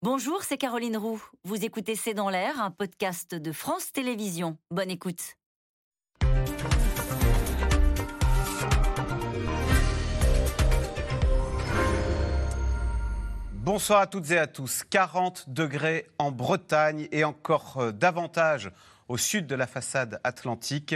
Bonjour, c'est Caroline Roux. Vous écoutez C'est dans l'air, un podcast de France Télévisions. Bonne écoute. Bonsoir à toutes et à tous. 40 degrés en Bretagne et encore euh, davantage au sud de la façade atlantique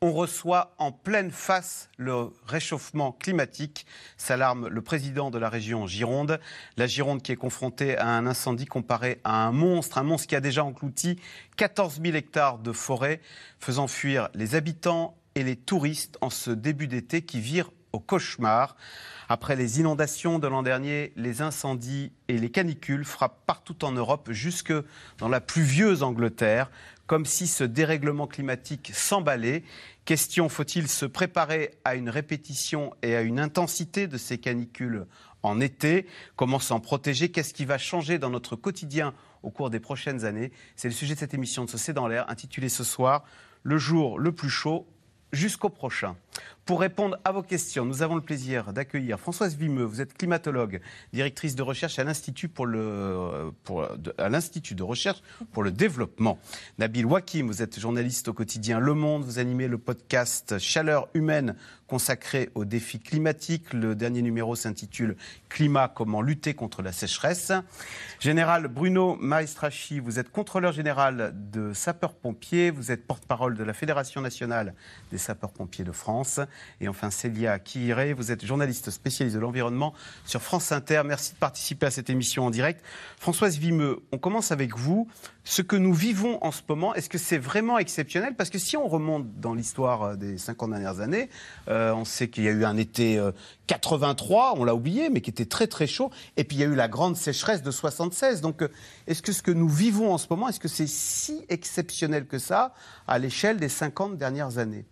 on reçoit en pleine face le réchauffement climatique, s'alarme le président de la région Gironde. La Gironde qui est confrontée à un incendie comparé à un monstre, un monstre qui a déjà englouti 14 000 hectares de forêt, faisant fuir les habitants et les touristes en ce début d'été qui vire au cauchemar. Après les inondations de l'an dernier, les incendies et les canicules frappent partout en Europe, jusque dans la pluvieuse Angleterre comme si ce dérèglement climatique s'emballait. Question, faut-il se préparer à une répétition et à une intensité de ces canicules en été? Comment s'en protéger? Qu'est-ce qui va changer dans notre quotidien au cours des prochaines années? C'est le sujet de cette émission de ce C'est dans l'air, intitulée ce soir Le jour le plus chaud jusqu'au prochain. Pour répondre à vos questions, nous avons le plaisir d'accueillir Françoise Vimeux. Vous êtes climatologue, directrice de recherche à l'Institut pour le, de, à l'Institut de recherche pour le développement. Nabil Wakim, vous êtes journaliste au quotidien Le Monde. Vous animez le podcast Chaleur humaine consacré aux défis climatiques. Le dernier numéro s'intitule Climat, comment lutter contre la sécheresse. Général Bruno Maestrachi, vous êtes contrôleur général de sapeurs-pompiers. Vous êtes porte-parole de la Fédération nationale des sapeurs-pompiers de France. Et enfin, Célia Kihiré, vous êtes journaliste spécialiste de l'environnement sur France Inter. Merci de participer à cette émission en direct. Françoise Vimeux, on commence avec vous. Ce que nous vivons en ce moment, est-ce que c'est vraiment exceptionnel? Parce que si on remonte dans l'histoire euh, des 50 dernières années, euh, on sait qu'il y a eu un été 83, euh, on l'a oublié, mais qui était très très chaud. Et puis il y a eu la grande sécheresse de 76. Donc est-ce que ce que nous vivons en ce moment, est-ce que c'est si exceptionnel que ça à l'échelle des 50 dernières années?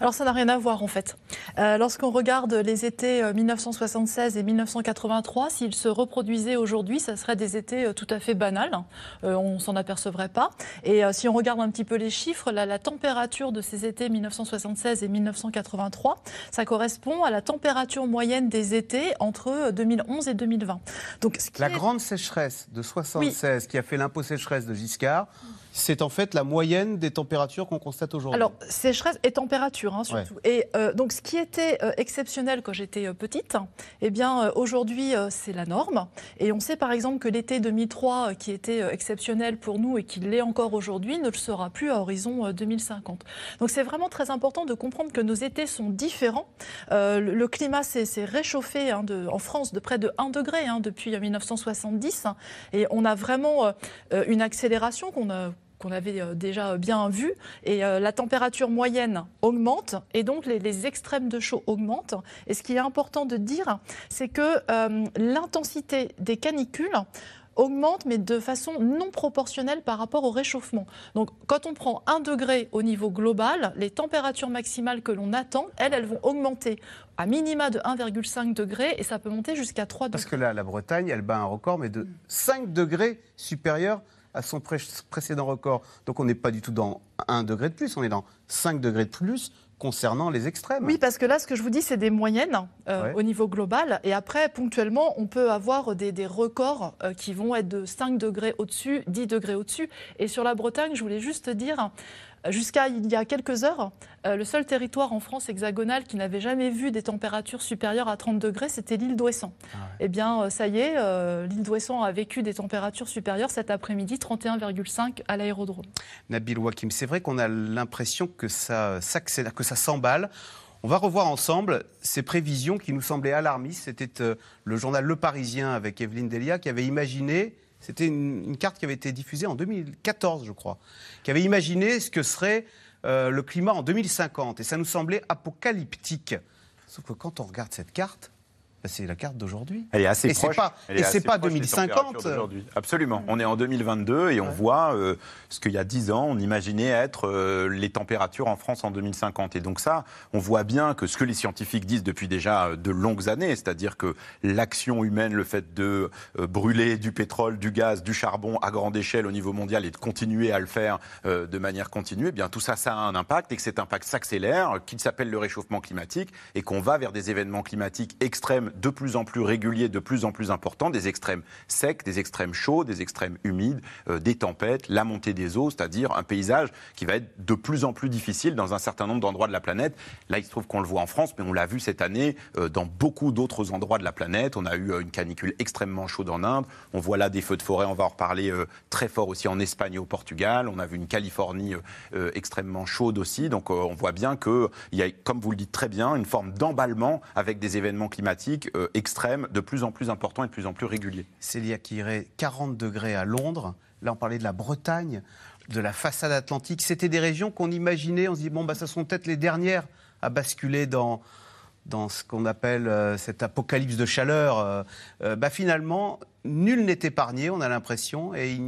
Alors ça n'a rien à voir en fait. Euh, lorsqu'on regarde les étés 1976 euh, et 1983, s'ils se reproduisaient aujourd'hui, ça serait des étés euh, tout à fait banals. on s'en apercevrait pas. Et si on regarde un petit peu les chiffres, la, température de ces étés 1976 et 1983, ça correspond à la température moyenne des étés entre 2011 et 2020. Donc la grande sécheresse de 76 qui a fait l'impôt sécheresse de Giscard c'est en fait la moyenne des températures qu'on constate aujourd'hui. Alors, sécheresse et température, hein, surtout. Et euh, donc, ce qui était euh, exceptionnel quand j'étais euh, petite, eh bien, aujourd'hui, c'est la norme. Et on sait, par exemple, que l'été 2003, qui était exceptionnel pour nous et qui l'est encore aujourd'hui, ne le sera plus à horizon 2050. Donc, c'est vraiment très important de comprendre que nos étés sont différents. le climat s'est réchauffé hein, de, en France de près de 1 degré hein, depuis 1970. et on a vraiment une accélération qu'on a qu'on avait euh, déjà bien vu. Et euh, la température moyenne augmente et donc les, extrêmes de chaud augmentent. Et ce qui est important de dire, c'est que euh, l'intensité des canicules augmente, mais de façon non proportionnelle par rapport au réchauffement. Donc, quand on prend 1 degré au niveau global, les températures maximales que l'on attend, elles, elles vont augmenter à minima de 1,5 degré et ça peut monter jusqu'à 3 degrés. Parce que là, la Bretagne, elle bat un record, mais de 5 degrés supérieur à son précédent record. Donc on n'est pas du tout dans 1 degré de plus, on est dans 5 degrés de plus concernant les extrêmes. Oui, parce que là, ce que je vous dis, c'est des moyennes euh, au niveau global. Et après, ponctuellement, on peut avoir des, records euh, qui vont être de 5 degrés au-dessus, 10 degrés au-dessus. Et sur la Bretagne, je voulais juste dire, Jusqu'à il y a quelques heures, euh, le seul territoire en France hexagonale qui n'avait jamais vu des températures supérieures à 30 degrés, c'était l'île d'Ouessant. Ah eh bien, euh, ça y est, euh, l'île d'Ouessant a vécu des températures supérieures cet après-midi, 31,5 à l'aérodrome. Nabil Wakim, c'est vrai qu'on a l'impression que ça s'accélère, que ça s'emballe. On va revoir ensemble ces prévisions qui nous semblaient alarmistes. C'était le journal Le Parisien avec Evelyne Delia qui avait imaginé c'était une, carte qui avait été diffusée en 2014, je crois, qui avait imaginé ce que serait euh, le climat en 2050. Et ça nous semblait apocalyptique. Sauf que quand on regarde cette carte, c'est la carte d'aujourd'hui. Elle est assez et proche. Pas, et c'est pas 2050. Absolument. On est en 2022 et on voit euh, ce qu'il y a 10 ans, on imaginait être euh, les températures en France en 2050. Et donc ça, on voit bien que ce que les scientifiques disent depuis déjà euh, de longues années, c'est-à-dire que l'action humaine, le fait de brûler du pétrole, du gaz, du charbon à grande échelle au niveau mondial et de continuer à le faire de manière continue, eh bien tout ça, ça a un impact et que cet impact s'accélère, qu'il s'appelle le réchauffement climatique et qu'on va vers des événements climatiques extrêmes de plus en plus réguliers, de plus en plus importants, des extrêmes secs, des extrêmes chauds, des extrêmes humides, euh, des tempêtes, la montée des eaux, c'est-à-dire un paysage qui va être de plus en plus difficile dans un certain nombre d'endroits de la planète. Là, il se trouve qu'on le voit en France, mais on l'a vu cette année euh, dans beaucoup d'autres endroits de la planète. On a eu euh, une canicule extrêmement chaude en Inde. On voit là des feux de forêt, on va en reparler très fort aussi en Espagne et au Portugal. On a vu une Californie extrêmement chaude aussi. Donc on voit bien qu'il y a, comme vous le dites très bien, une forme d'emballement avec des événements climatiques extrêmes de plus en plus importants et de plus en plus réguliers. Célia irait 40 degrés à Londres. Là, on parlait de la Bretagne, de la façade atlantique. C'était des régions qu'on imaginait, on se dit, bon, bah, ça sont peut-être les dernières à basculer dans, dans ce qu'on appelle euh, cette apocalypse de chaleur. Euh, euh, bah, finalement, nul n'est épargné, on a l'impression, et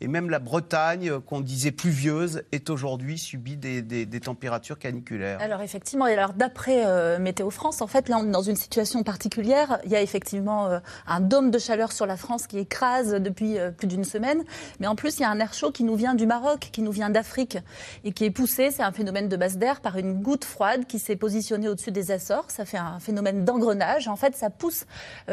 et même la Bretagne, euh, qu'on disait pluvieuse, est aujourd'hui subie des, températures caniculaires. Alors effectivement, alors d'après euh, Météo France, en fait, là on est dans une situation particulière. Il y a effectivement euh, un dôme de chaleur sur la France qui écrase depuis plus d'une semaine. Mais en plus, il y a un air chaud qui nous vient du Maroc, qui nous vient d'Afrique et qui est poussé, c'est un phénomène de masse d'air, par une goutte froide qui s'est positionnée au-dessus des Açores. Ça fait un phénomène d'engrenage. En fait, ça pousse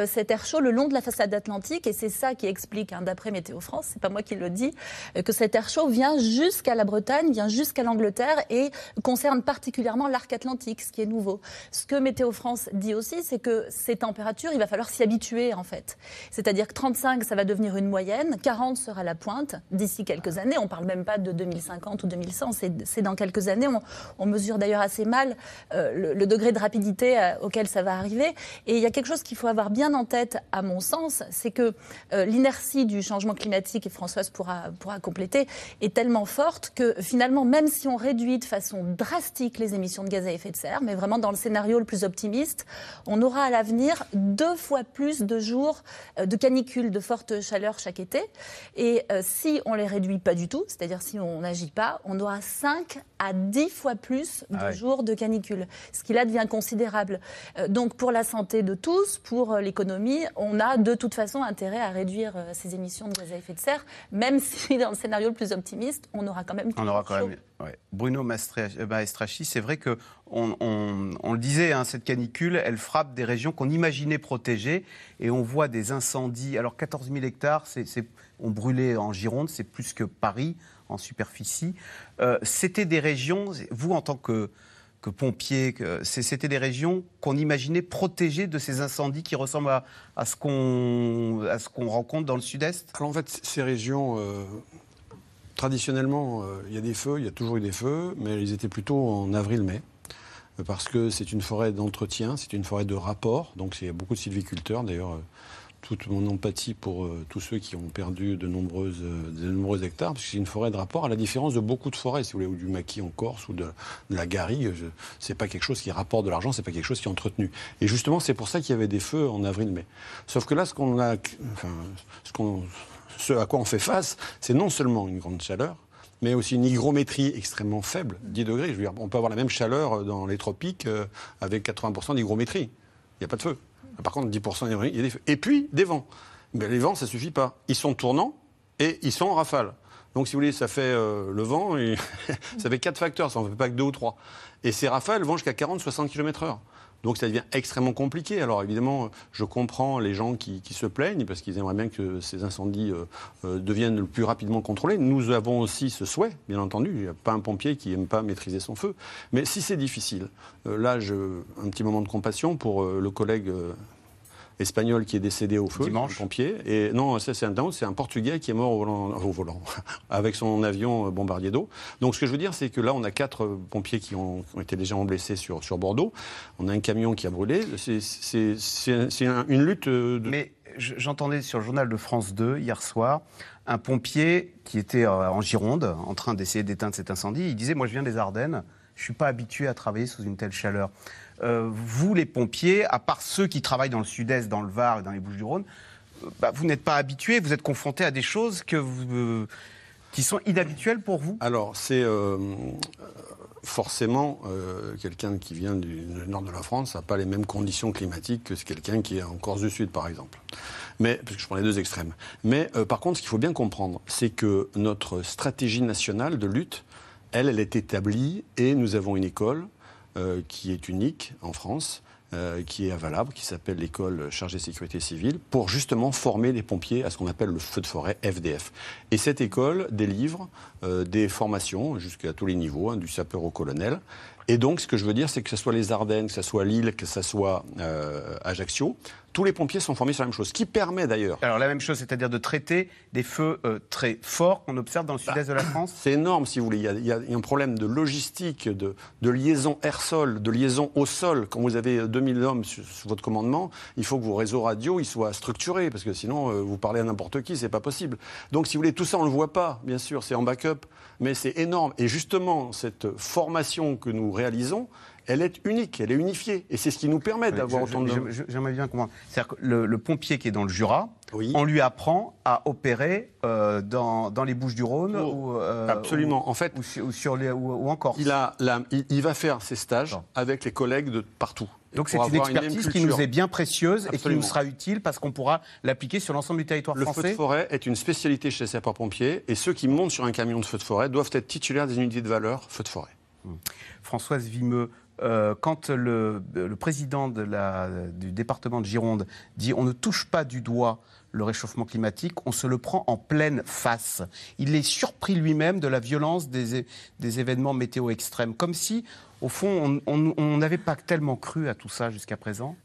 cet air chaud le long de la façade atlantique et c'est ça qui explique, hein, d'après Météo France, c'est pas moi qui le dit, euh, que cet air chaud vient jusqu'à la Bretagne, vient jusqu'à l'Angleterre et concerne particulièrement l'arc atlantique, ce qui est nouveau. Ce que Météo France dit aussi, c'est que ces températures, il va falloir s'y habituer en fait. C'est-à-dire que 35, ça va devenir une moyenne, 40 sera la pointe d'ici quelques années. On ne parle même pas de 2050 ou 2100, c'est dans quelques années. On, mesure d'ailleurs assez mal euh, le, degré de rapidité euh, auquel ça va arriver. Et il y a quelque chose qu'il faut avoir bien en tête, à mon sens, c'est que l'inertie du changement climatique, et Françoise pourra pourra compléter, est tellement forte que finalement, même si on réduit de façon drastique les émissions de gaz à effet de serre, mais vraiment dans le scénario le plus optimiste, on aura à l'avenir deux fois plus de jours euh, de canicule, de forte chaleur chaque été. Et euh, si on les réduit pas du tout, c'est-à-dire si on n'agit pas, on aura 5 à 10 fois plus de ah jours de canicule, ce qui là devient considérable. Euh, donc pour la santé de tous, pour l'économie, on a de toute façon intérêt à réduire ces émissions de gaz à effet de serre, même si dans le scénario le plus optimiste, on aura quand même. On aura quand même. Bruno Maestrachi, c'est vrai que on, le disait, hein, cette canicule, elle frappe des régions qu'on imaginait protégées, et on voit des incendies. Alors 14 000 hectares, c'est, ont brûlé en Gironde, c'est plus que Paris en superficie. Euh, c'était des régions, vous en tant que que pompiers, c'était des régions qu'on imaginait protégées de ces incendies qui ressemblent à, ce qu'on rencontre dans le sud-est Alors en fait, ces régions, euh, traditionnellement, euh, il y a des feux, il y a toujours eu des feux, mais ils étaient plutôt en avril-mai parce que c'est une forêt d'entretien, c'est une forêt de rapport, donc il y a beaucoup de sylviculteurs. D'ailleurs, toute mon empathie pour euh, tous ceux qui ont perdu de, euh, de nombreux hectares, parce que c'est une forêt de rapport, à la différence de beaucoup de forêts, si vous voulez, ou du maquis en Corse, ou de, la garrigue. C'est pas quelque chose qui rapporte de l'argent, c'est pas quelque chose qui est entretenu. Et justement, c'est pour ça qu'il y avait des feux en avril-mai. Sauf que là, ce a, ce à quoi on fait face, c'est non seulement une grande chaleur, mais aussi une hygrométrie extrêmement faible, 10 degrés. Je veux dire, on peut avoir la même chaleur dans les tropiques euh, avec 80% d'hygrométrie. Il n'y a pas de feu. Par contre, 10%, il y a des feux. Et puis, des vents. Mais les vents, ça ne suffit pas. Ils sont tournants et ils sont en rafale. Donc, si vous voulez, ça fait euh, le vent, ça fait quatre facteurs, ça n'en fait pas que deux ou trois. Et ces rafales vont jusqu'à 40-60 km/h. Donc ça devient extrêmement compliqué. Alors évidemment, je comprends les gens qui, se plaignent parce qu'ils aimeraient bien que ces incendies euh, euh, deviennent le plus rapidement contrôlés. Nous avons aussi ce souhait, bien entendu. Il n'y a pas un pompier qui n'aime pas maîtriser son feu. Mais si c'est difficile, là, je, un petit moment de compassion pour le collègue espagnol qui est décédé au feu, Dimanche. pompier. Et non, c'est un, c'est un Portugais qui est mort au volant, avec son avion bombardier d'eau. Donc ce que je veux dire, c'est que là, on a quatre pompiers qui ont, été légèrement blessés sur, sur Bordeaux. On a un camion qui a brûlé. C'est une lutte. De... Mais j'entendais sur le journal de France 2 hier soir un pompier qui était euh, en Gironde en train d'essayer d'éteindre cet incendie. Il disait, moi je viens des Ardennes, je ne suis pas habitué à travailler sous une telle chaleur. Euh, vous, les pompiers, à part ceux qui travaillent dans le sud-est, dans le Var et dans les Bouches-du-Rhône, euh, bah, vous n'êtes pas habitués, vous êtes confrontés à des choses euh, qui sont inhabituelles pour vous? Alors, c'est forcément quelqu'un qui vient du, nord de la France n'a pas les mêmes conditions climatiques que quelqu'un qui est en Corse du Sud, par exemple. Mais, parce que je prends les deux extrêmes. Mais par contre, ce qu'il faut bien comprendre, c'est que notre stratégie nationale de lutte, elle, elle est établie et nous avons une école euh, qui est unique en France, euh, qui est à qui s'appelle l'école chargée de sécurité civile, pour justement former les pompiers à ce qu'on appelle le feu de forêt FDF. Et cette école délivre euh, des formations jusqu'à tous les niveaux, hein, du sapeur au colonel. Et donc, ce que je veux dire, c'est que ce soit les Ardennes, que ce soit Lille, que ce soit Ajaccio, tous les pompiers sont formés sur la même chose, ce qui permet d'ailleurs. Alors la même chose, c'est-à-dire de traiter des feux euh, très forts qu'on observe dans le sud-est de la France C'est énorme, si vous voulez. Il y, a, il y, a, un problème de logistique, de, de liaison air-sol, de liaison au sol. Quand vous avez 2000 hommes sur, sur, votre commandement, il faut que vos réseaux radio ils soient structurés, parce que sinon, euh, vous parlez à n'importe qui, c'est pas possible. Donc, si vous voulez, tout ça, on le voit pas, bien sûr, c'est en backup, mais c'est énorme. Et justement, cette formation que nous réalisons, elle est unique, elle est unifiée. Et c'est ce qui nous permet d'avoir autant de... J'aimerais bien comprendre. C'est-à-dire que le, le, pompier qui est dans le Jura, oui. on lui apprend à opérer euh, dans, dans, les Bouches-du-Rhône oh, ou, euh, Absolument. Ou, en fait, ou, sur, les, ou, en Corse. Il, a, la, il, il, va faire ses stages non. avec les collègues de partout. Donc c'est une expertise une qui nous est bien précieuse Absolument. et qui nous sera utile parce qu'on pourra l'appliquer sur l'ensemble du territoire le français. Le feu de forêt est une spécialité chez les sapeurs-pompiers et ceux qui montent sur un camion de feu de forêt doivent être titulaires des unités de valeur feu de forêt. Hum. Françoise Vimeux, euh, quand le, président du département de Gironde dit on ne touche pas du doigt le réchauffement climatique, on se le prend en pleine face. Il est surpris lui-même de la violence des, événements météo extrêmes, comme si, au fond, on n'avait pas tellement cru à tout ça jusqu'à présent.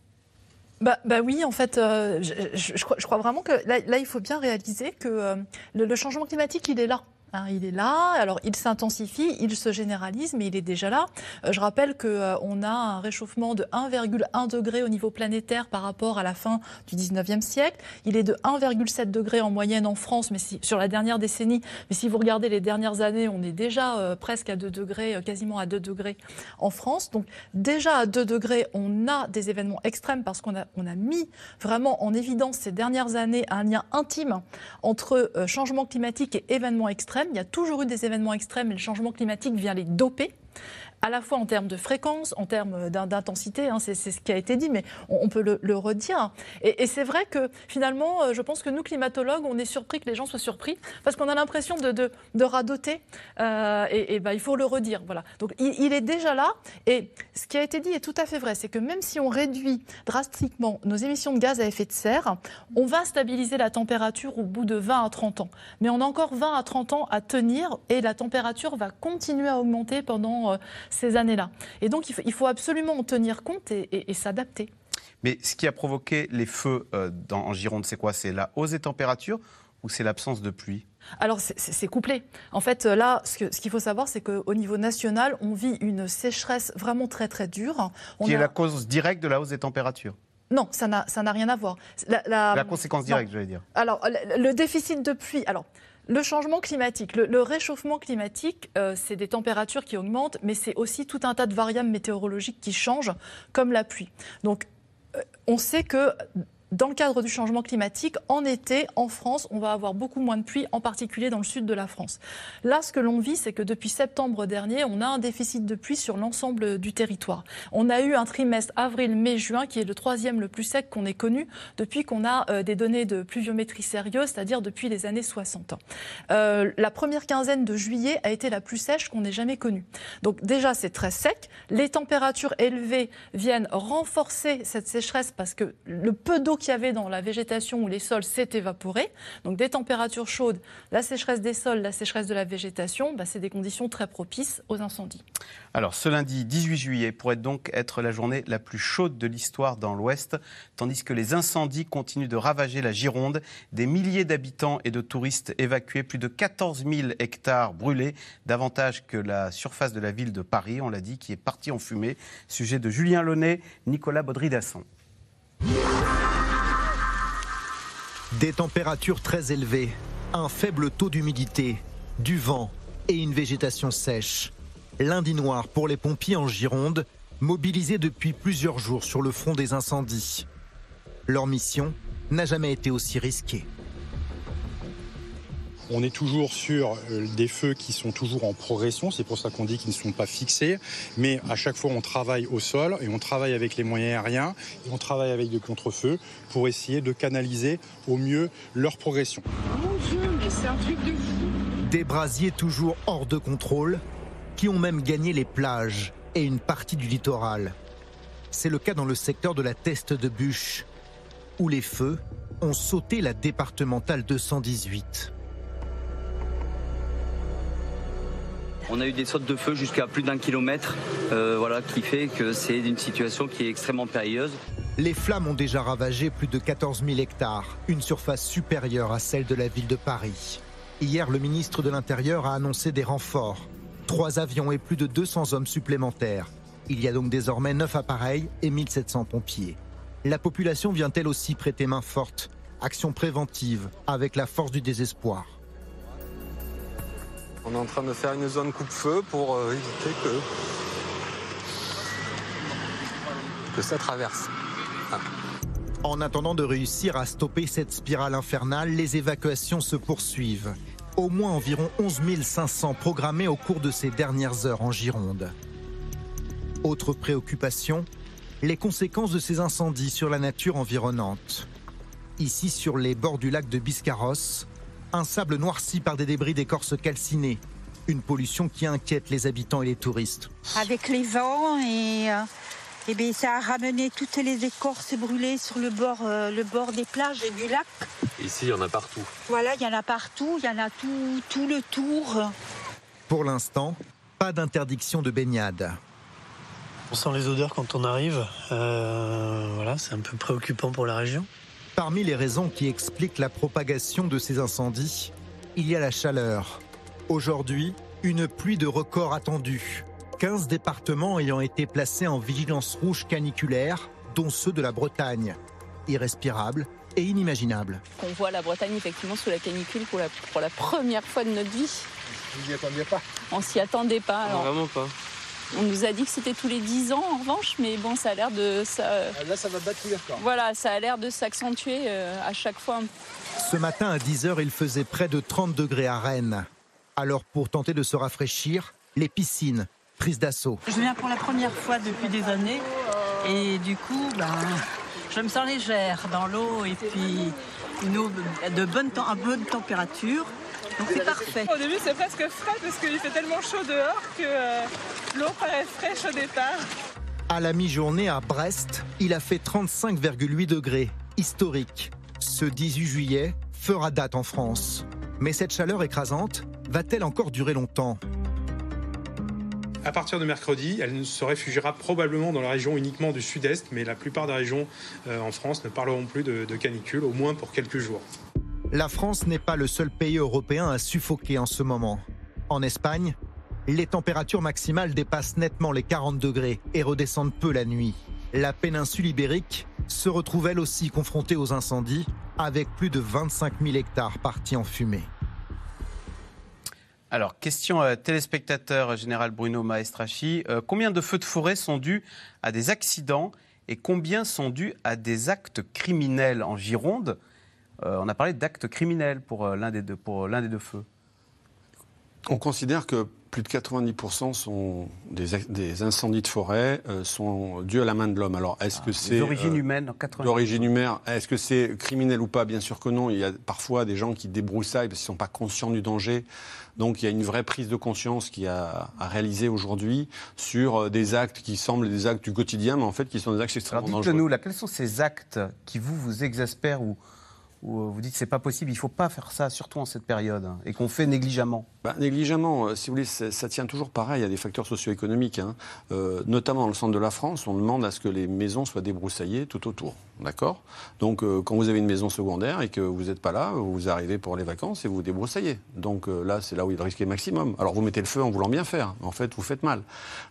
Bah, bah, oui, en fait, euh, je, crois, vraiment que là, il faut bien réaliser que euh, le changement climatique, il est là. Hein, il est là, alors il s'intensifie, il se généralise, mais il est déjà là. Euh, je rappelle qu'on euh, a un réchauffement de 1,1 degré au niveau planétaire par rapport à la fin du 19e siècle. Il est de 1,7 degré en moyenne en France, mais sur la dernière décennie. Mais si vous regardez les dernières années, on est déjà euh, presque à 2 degrés, quasiment à 2 degrés en France. Donc déjà à 2 degrés, on a des événements extrêmes parce qu'on a, on a mis vraiment en évidence ces dernières années un lien intime entre changement climatique et événements extrêmes. Il y a toujours eu des événements extrêmes et le changement climatique vient les doper à la fois en termes de fréquence, en termes d'intensité, hein, c'est ce qui a été dit, mais on, peut le, redire. Et, c'est vrai que finalement, euh, je pense que nous, climatologues, on est surpris que les gens soient surpris, parce qu'on a l'impression de, de, radoter, euh, et, ben, il faut le redire. Voilà. Donc il, il, est déjà là, et ce qui a été dit est tout à fait vrai, c'est que même si on réduit drastiquement nos émissions de gaz à effet de serre, on va stabiliser la température au bout de 20 à 30 ans. Mais on a encore 20 à 30 ans à tenir, et la température va continuer à augmenter pendant... Euh, ces années-là. Et donc, il faut, il faut, absolument en tenir compte et, et, et s'adapter. Mais ce qui a provoqué les feux euh, dans, en Gironde, c'est quoi? C'est la hausse des températures ou c'est l'absence de pluie? Alors c'est couplé. En fait, là, ce qu'il ce faut savoir, c'est qu'au niveau national, on vit une sécheresse vraiment très très dure. On qui a... est la cause directe de la hausse des températures? Non, ça n'a rien à voir. La, la, la conséquence directe, je vais dire. Alors, le, le déficit de pluie. Alors, le changement climatique, le, réchauffement climatique, euh, c'est des températures qui augmentent, mais c'est aussi tout un tas de variables météorologiques qui changent, comme la pluie. Donc, euh, on sait que dans le cadre du changement climatique, en été, en France, on va avoir beaucoup moins de pluie, en particulier dans le sud de la France. Là, ce que l'on vit, c'est que depuis septembre dernier, on a un déficit de pluie sur l'ensemble du territoire. On a eu un trimestre avril, mai, juin, qui est le troisième le plus sec qu'on ait connu depuis qu'on a euh, des données de pluviométrie sérieuses, c'est-à-dire depuis les années 60. Euh, la première quinzaine de juillet a été la plus sèche qu'on ait jamais connue. Donc déjà, c'est très sec. Les températures élevées viennent renforcer cette sécheresse parce que le peu d'eau qu'il y avait dans la végétation ou les sols s'est évaporé. Donc des températures chaudes, la sécheresse des sols, la sécheresse de la végétation, bah, c'est des conditions très propices aux incendies. Alors ce lundi 18 juillet pourrait donc être la journée la plus chaude de l'histoire dans l'Ouest, tandis que les incendies continuent de ravager la Gironde. Des milliers d'habitants et de touristes évacués, plus de 14 000 hectares brûlés, davantage que la surface de la ville de Paris, on l'a dit, qui est partie en fumée. Sujet de Julien Launay, Nicolas Baudry-Dasson. Des températures très élevées, un faible taux d'humidité, du vent et une végétation sèche. Lundi noir pour les pompiers en Gironde, mobilisés depuis plusieurs jours sur le front des incendies. Leur mission n'a jamais été aussi risquée. On est toujours sur euh, des feux qui sont toujours en progression, c'est pour ça qu'on dit qu'ils ne sont pas fixés, mais à chaque fois on travaille au sol et on travaille avec les moyens aériens et on travaille avec des contre-feux pour essayer de canaliser au mieux leur progression. Mon Dieu, mais c'est un truc de fou Des brasiers toujours hors de contrôle, qui ont même gagné les plages et une partie du littoral. C'est le cas dans le secteur de la Teste de Bûche, où les feux ont sauté la départementale 218. On a eu des sautes de feu jusqu'à plus d'un kilomètre, euh, voilà, qui fait que c'est une situation qui est extrêmement périlleuse. Les flammes ont déjà ravagé plus de 14 000 hectares, une surface supérieure à celle de la ville de Paris. Hier, le ministre de l'Intérieur a annoncé des renforts. Trois avions et plus de 200 hommes supplémentaires. Il y a donc désormais 9 appareils et 1700 pompiers. La population vient elle aussi prêter main forte? Action préventive avec la force du désespoir. On est en train de faire une zone coupe-feu pour euh, éviter que, ça traverse. Ah. En attendant de réussir à stopper cette spirale infernale, les évacuations se poursuivent. Au moins environ 11 500 programmés au cours de ces dernières heures en Gironde. Autre préoccupation, les conséquences de ces incendies sur la nature environnante. Ici, sur les bords du lac de Biscarrosse, un sable noirci par des débris d'écorce calcinée. Une pollution qui inquiète les habitants et les touristes. Avec les vents et, euh, eh bien, ça a ramené toutes les écorces brûlées sur le bord, euh, le bord des plages et du lac. Ici, il y en a partout. Voilà, il y en a partout, il y en a tout, tout le tour. Pour l'instant, pas d'interdiction de baignade. On sent les odeurs quand on arrive. Euh, voilà, c'est un peu préoccupant pour la région. Parmi les raisons qui expliquent la propagation de ces incendies, il y a la chaleur. Aujourd'hui, une pluie de record attendue. 15 départements ayant été placés en vigilance rouge caniculaire, dont ceux de la Bretagne. Irrespirable et inimaginable. On voit la Bretagne effectivement sous la canicule pour la, pour la première fois de notre vie. Vous n'y attendiez pas? On s'y attendait pas. Alors. Vraiment pas. On nous a dit que c'était tous les 10 ans en revanche, mais bon, ça a l'air de. Ça... Ah, là, ça va battre. Voilà, ça a l'air de s'accentuer euh, à chaque fois. Ce matin à 10h, il faisait près de 30 degrés à Rennes. Alors, pour tenter de se rafraîchir, les piscines prises d'assaut. Je viens pour la première fois depuis des années et du coup, ben, je me sens légère dans l'eau et puis une eau de bonne, à bonne température. Donc c'est parfait. Au début, c'est presque frais parce qu'il fait tellement chaud dehors que euh, l'eau paraît fraîche au départ. À la mi-journée à Brest, il a fait 35,8 degrés, historique. Ce 18 juillet fera date en France. Mais cette chaleur écrasante va-t-elle encore durer longtemps? À partir de mercredi, elle se réfugiera probablement dans la région uniquement du sud-est, mais la plupart des régions euh, en France ne parleront plus de, de canicule, au moins pour quelques jours. La France n'est pas le seul pays européen à suffoquer en ce moment. En Espagne, les températures maximales dépassent nettement les 40 degrés et redescendent peu la nuit. La péninsule ibérique se retrouve elle aussi confrontée aux incendies, avec plus de 25 000 hectares partis en fumée. Alors, question euh, téléspectateur général Bruno Maestrachi. Euh, combien de feux de forêt sont dus à des accidents et combien sont dus à des actes criminels en Gironde? Euh, On a parlé d'actes criminels pour euh, l'un des, deux- pour l'un des deux feux. On considère que plus de 90% sont des, incendies de forêt euh, sont dus à la main de l'homme. Alors, est-ce que c'est Ah, D'origine euh, humaine, en 80. D'origine humaine. Est-ce que c'est criminel ou pas? Bien sûr que non. Il y a parfois des gens qui débroussaillent parce qu'ils ne sont pas conscients du danger. Donc il y a une vraie prise de conscience qui a à réaliser aujourd'hui sur euh, des actes qui semblent des actes du quotidien, mais en fait qui sont des actes extrêmement Alors dangereux. dites-nous, là, quels sont ces actes qui vous, vous exaspèrent ou, ou vous dites c'est pas possible, il faut pas faire ça, surtout en cette période, et qu'on fait négligemment? Bah, négligemment, euh, si vous voulez, ça, tient toujours pareil à des facteurs socio-économiques. hein. Euh, notamment dans le centre de la France, on demande à ce que les maisons soient débroussaillées tout autour. D'accord? Donc, euh, quand vous avez une maison secondaire et que vous n'êtes pas là, vous arrivez pour les vacances et vous débroussaillez. Donc euh, là, c'est là où il y a le risque est maximum. Alors, vous mettez le feu en voulant bien faire, en fait, vous faites mal.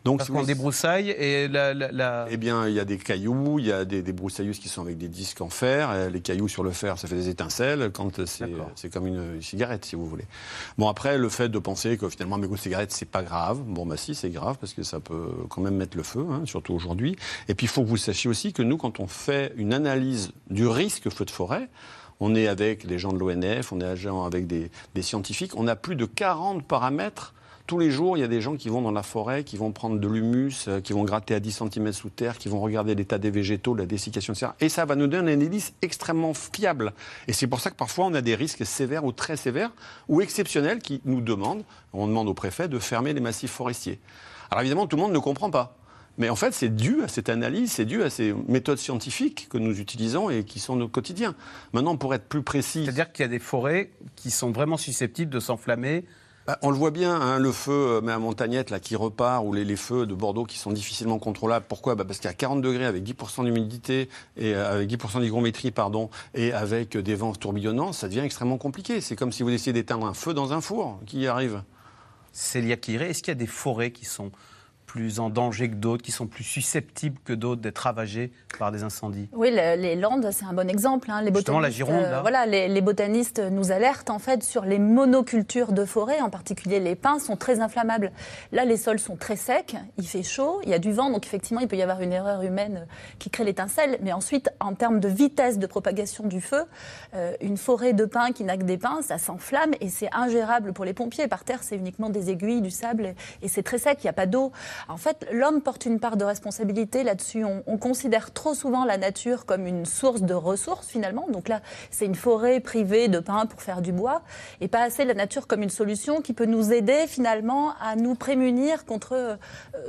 Donc, Parce si qu'on débroussaille et la. la- la- eh bien, il y a des cailloux, il y a des, des broussailleuses qui sont avec des disques en fer. Les cailloux sur le fer, ça fait des étincelles quand c'est c'est comme une cigarette, si vous voulez. Bon, après, le de penser que finalement, un mégot de cigarette, c'est pas grave. Bon, bah si, c'est grave parce que ça peut quand même mettre le feu, hein, surtout aujourd'hui. Et puis, il faut que vous sachiez aussi que nous, quand on fait une analyse du risque feu de forêt, on est avec des gens de l'ONF, on est avec des, des scientifiques, on a plus de 40 paramètres tous les jours, il y a des gens qui vont dans la forêt, qui vont prendre de l'humus, euh, qui vont gratter à 10 cm sous terre, qui vont regarder l'état des végétaux, la dessiccation, etc. Et ça va nous donner un indice extrêmement fiable. Et c'est pour ça que parfois on a des risques sévères ou très sévères ou exceptionnels qui nous demandent, on demande au préfet de fermer les massifs forestiers. Alors évidemment, tout le monde ne comprend pas. Mais en fait, c'est dû à cette analyse, c'est dû à ces méthodes scientifiques que nous utilisons et qui sont nos quotidiens. Maintenant, pour être plus précis. C'est-à-dire qu'il y a des forêts qui sont vraiment susceptibles de s'enflammer bah, on le voit bien, hein, le feu euh, mais à Montagnette là, qui repart, ou les, feux de Bordeaux qui sont difficilement contrôlables. Pourquoi? Bah Parce a 40 degrés avec 10% d'humidité, et euh, avec 10% d'hygrométrie, pardon, et avec des vents tourbillonnants, ça devient extrêmement compliqué. C'est comme si vous essayez d'éteindre un feu dans un four. Qui y arrive Célia Kiré, est-ce qu'il y a des forêts qui sont plus en danger que d'autres, qui sont plus susceptibles que d'autres d'être ravagées par des incendies Oui, les Landes, c'est un bon exemple. Hein. Les Justement, la Gironde, euh, voilà, les, botanistes nous alertent en fait sur les monocultures de forêt, en particulier les pins, sont très inflammables. Là, les sols sont très secs, il fait chaud, il y a du vent, donc effectivement, il peut y avoir une erreur humaine qui crée l'étincelle. Mais ensuite, en termes de vitesse de propagation du feu, euh, une forêt de pins qui n'a que des pins, ça s'enflamme et c'est ingérable pour les pompiers. Par terre, c'est uniquement des aiguilles, du sable et c'est très sec, il n'y a pas d'eau. En fait, l'homme porte une part de responsabilité là-dessus. On, considère trop souvent la nature comme une source de ressources finalement. Donc là, c'est une forêt privée de pins pour faire du bois, et pas assez la nature comme une solution qui peut nous aider finalement à nous prémunir contre euh,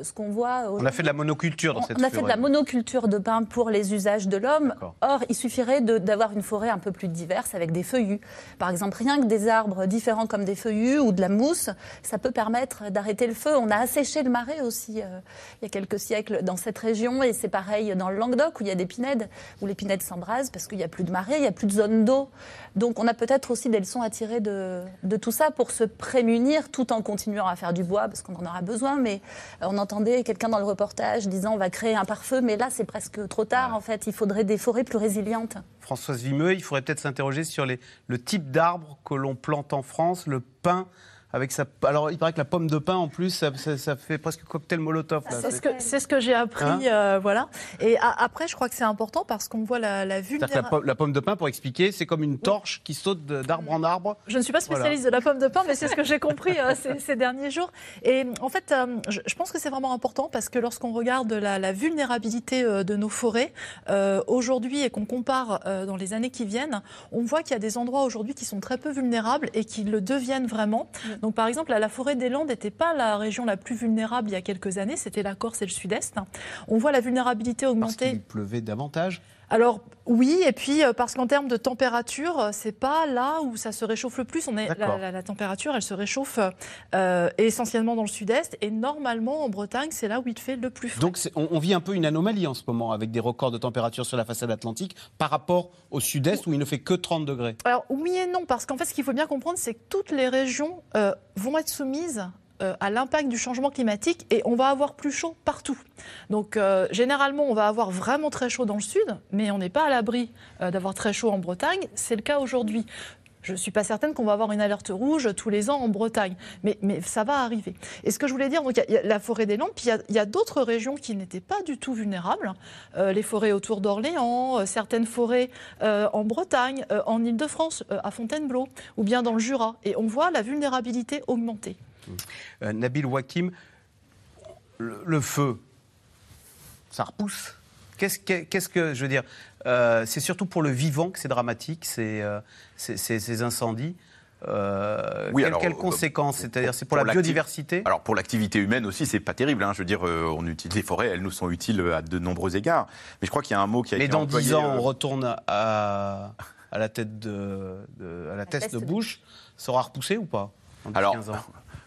ce qu'on voit. On a fait de la monoculture dans on, cette On a fait de la monoculture de pins pour les usages de l'homme. Or, il suffirait d'avoir une forêt un peu plus diverse avec des feuillus. Par exemple, rien que des arbres différents comme des feuillus ou de la mousse, ça peut permettre d'arrêter le feu. On a asséché le marais aussi euh, il y a quelques siècles dans cette région. Et c'est pareil dans le Languedoc où il y a des pinèdes, où les pinèdes s'embrasent parce qu'il n'y a plus de marée, il n'y a plus de zone d'eau. Donc on a peut-être aussi des leçons à tirer de, tout ça pour se prémunir tout en continuant à faire du bois parce qu'on en aura besoin. Mais on entendait quelqu'un dans le reportage disant on va créer un pare-feu, mais là c'est presque trop tard en fait. Il faudrait des forêts plus résilientes. Françoise Vimeux, il faudrait peut-être s'interroger sur le type d'arbre que l'on plante en France, le pin avec sa. Alors, il paraît que la pomme de pin, en plus, ça, ça, fait presque cocktail molotov. C'est ce que, ce que j'ai appris, hein euh, voilà. Et après, je crois que c'est important parce qu'on voit la, la vulnérabilité. La, la, pomme de pin, pour expliquer, c'est comme une torche qui saute d'arbre en arbre. Je ne suis pas spécialiste de la pomme de pin, mais c'est ce que j'ai compris euh, ces, ces, derniers jours. Et en fait, euh, je, je, pense que c'est vraiment important parce que lorsqu'on regarde la, la, vulnérabilité de nos forêts aujourd'hui et qu'on compare dans les années qui viennent, on voit qu'il y a des endroits aujourd'hui qui sont très peu vulnérables et qui le deviennent vraiment. Donc, par exemple, la forêt des Landes n'était pas la région la plus vulnérable il y a quelques années, c'était la Corse et le Sud-Est. On voit la vulnérabilité augmenter. Parce qu'il pleuvait davantage? Alors oui, et puis euh, parce qu'en termes de température, euh, c'est pas là où ça se réchauffe le plus. On est la, la, température, elle se réchauffe euh, essentiellement dans le sud-est, et normalement en Bretagne, c'est là où il fait le plus frais. Donc on, on, vit un peu une anomalie en ce moment avec des records de température sur la façade atlantique par rapport au sud-est où il ne fait que 30 degrés. Alors oui et non, parce qu'en fait, ce qu'il faut bien comprendre, c'est que toutes les régions euh, vont être soumises à l'impact du changement climatique et on va avoir plus chaud partout. Donc euh, généralement, on va avoir vraiment très chaud dans le sud, mais on n'est pas à l'abri euh, d'avoir très chaud en Bretagne. C'est le cas aujourd'hui. Je ne suis pas certaine qu'on va avoir une alerte rouge tous les ans en Bretagne, mais, ça va arriver. Et ce que je voulais dire, il y, a la forêt des puis il y a, d'autres régions qui n'étaient pas du tout vulnérables. Euh, les forêts autour d'Orléans, euh, certaines forêts euh, en Bretagne, en Ile-de-France, à Fontainebleau, ou bien dans le Jura. Et on voit la vulnérabilité augmenter. Euh, Nabil Wakim, le, le, feu, ça repousse Qu'est-ce que, qu'est-ce que, je veux dire, euh, c'est surtout pour le vivant que c'est dramatique, ces, euh, ces, ces incendies. Euh, oui, quelles, alors, quelles conséquences C'est-à-dire, c'est pour, pour la biodiversité? Alors, pour l'activité humaine aussi, c'est pas terrible. Hein. Je veux dire, euh, on utilise les forêts, elles nous sont utiles à de nombreux égards. Mais je crois qu'il y a un mot qui a Mais été dans employé, 10 ans, euh, on retourne à, à la tête de, de à la tête de Bush. Ça aura repoussé ou pas? Dans 10, Alors, 15 ans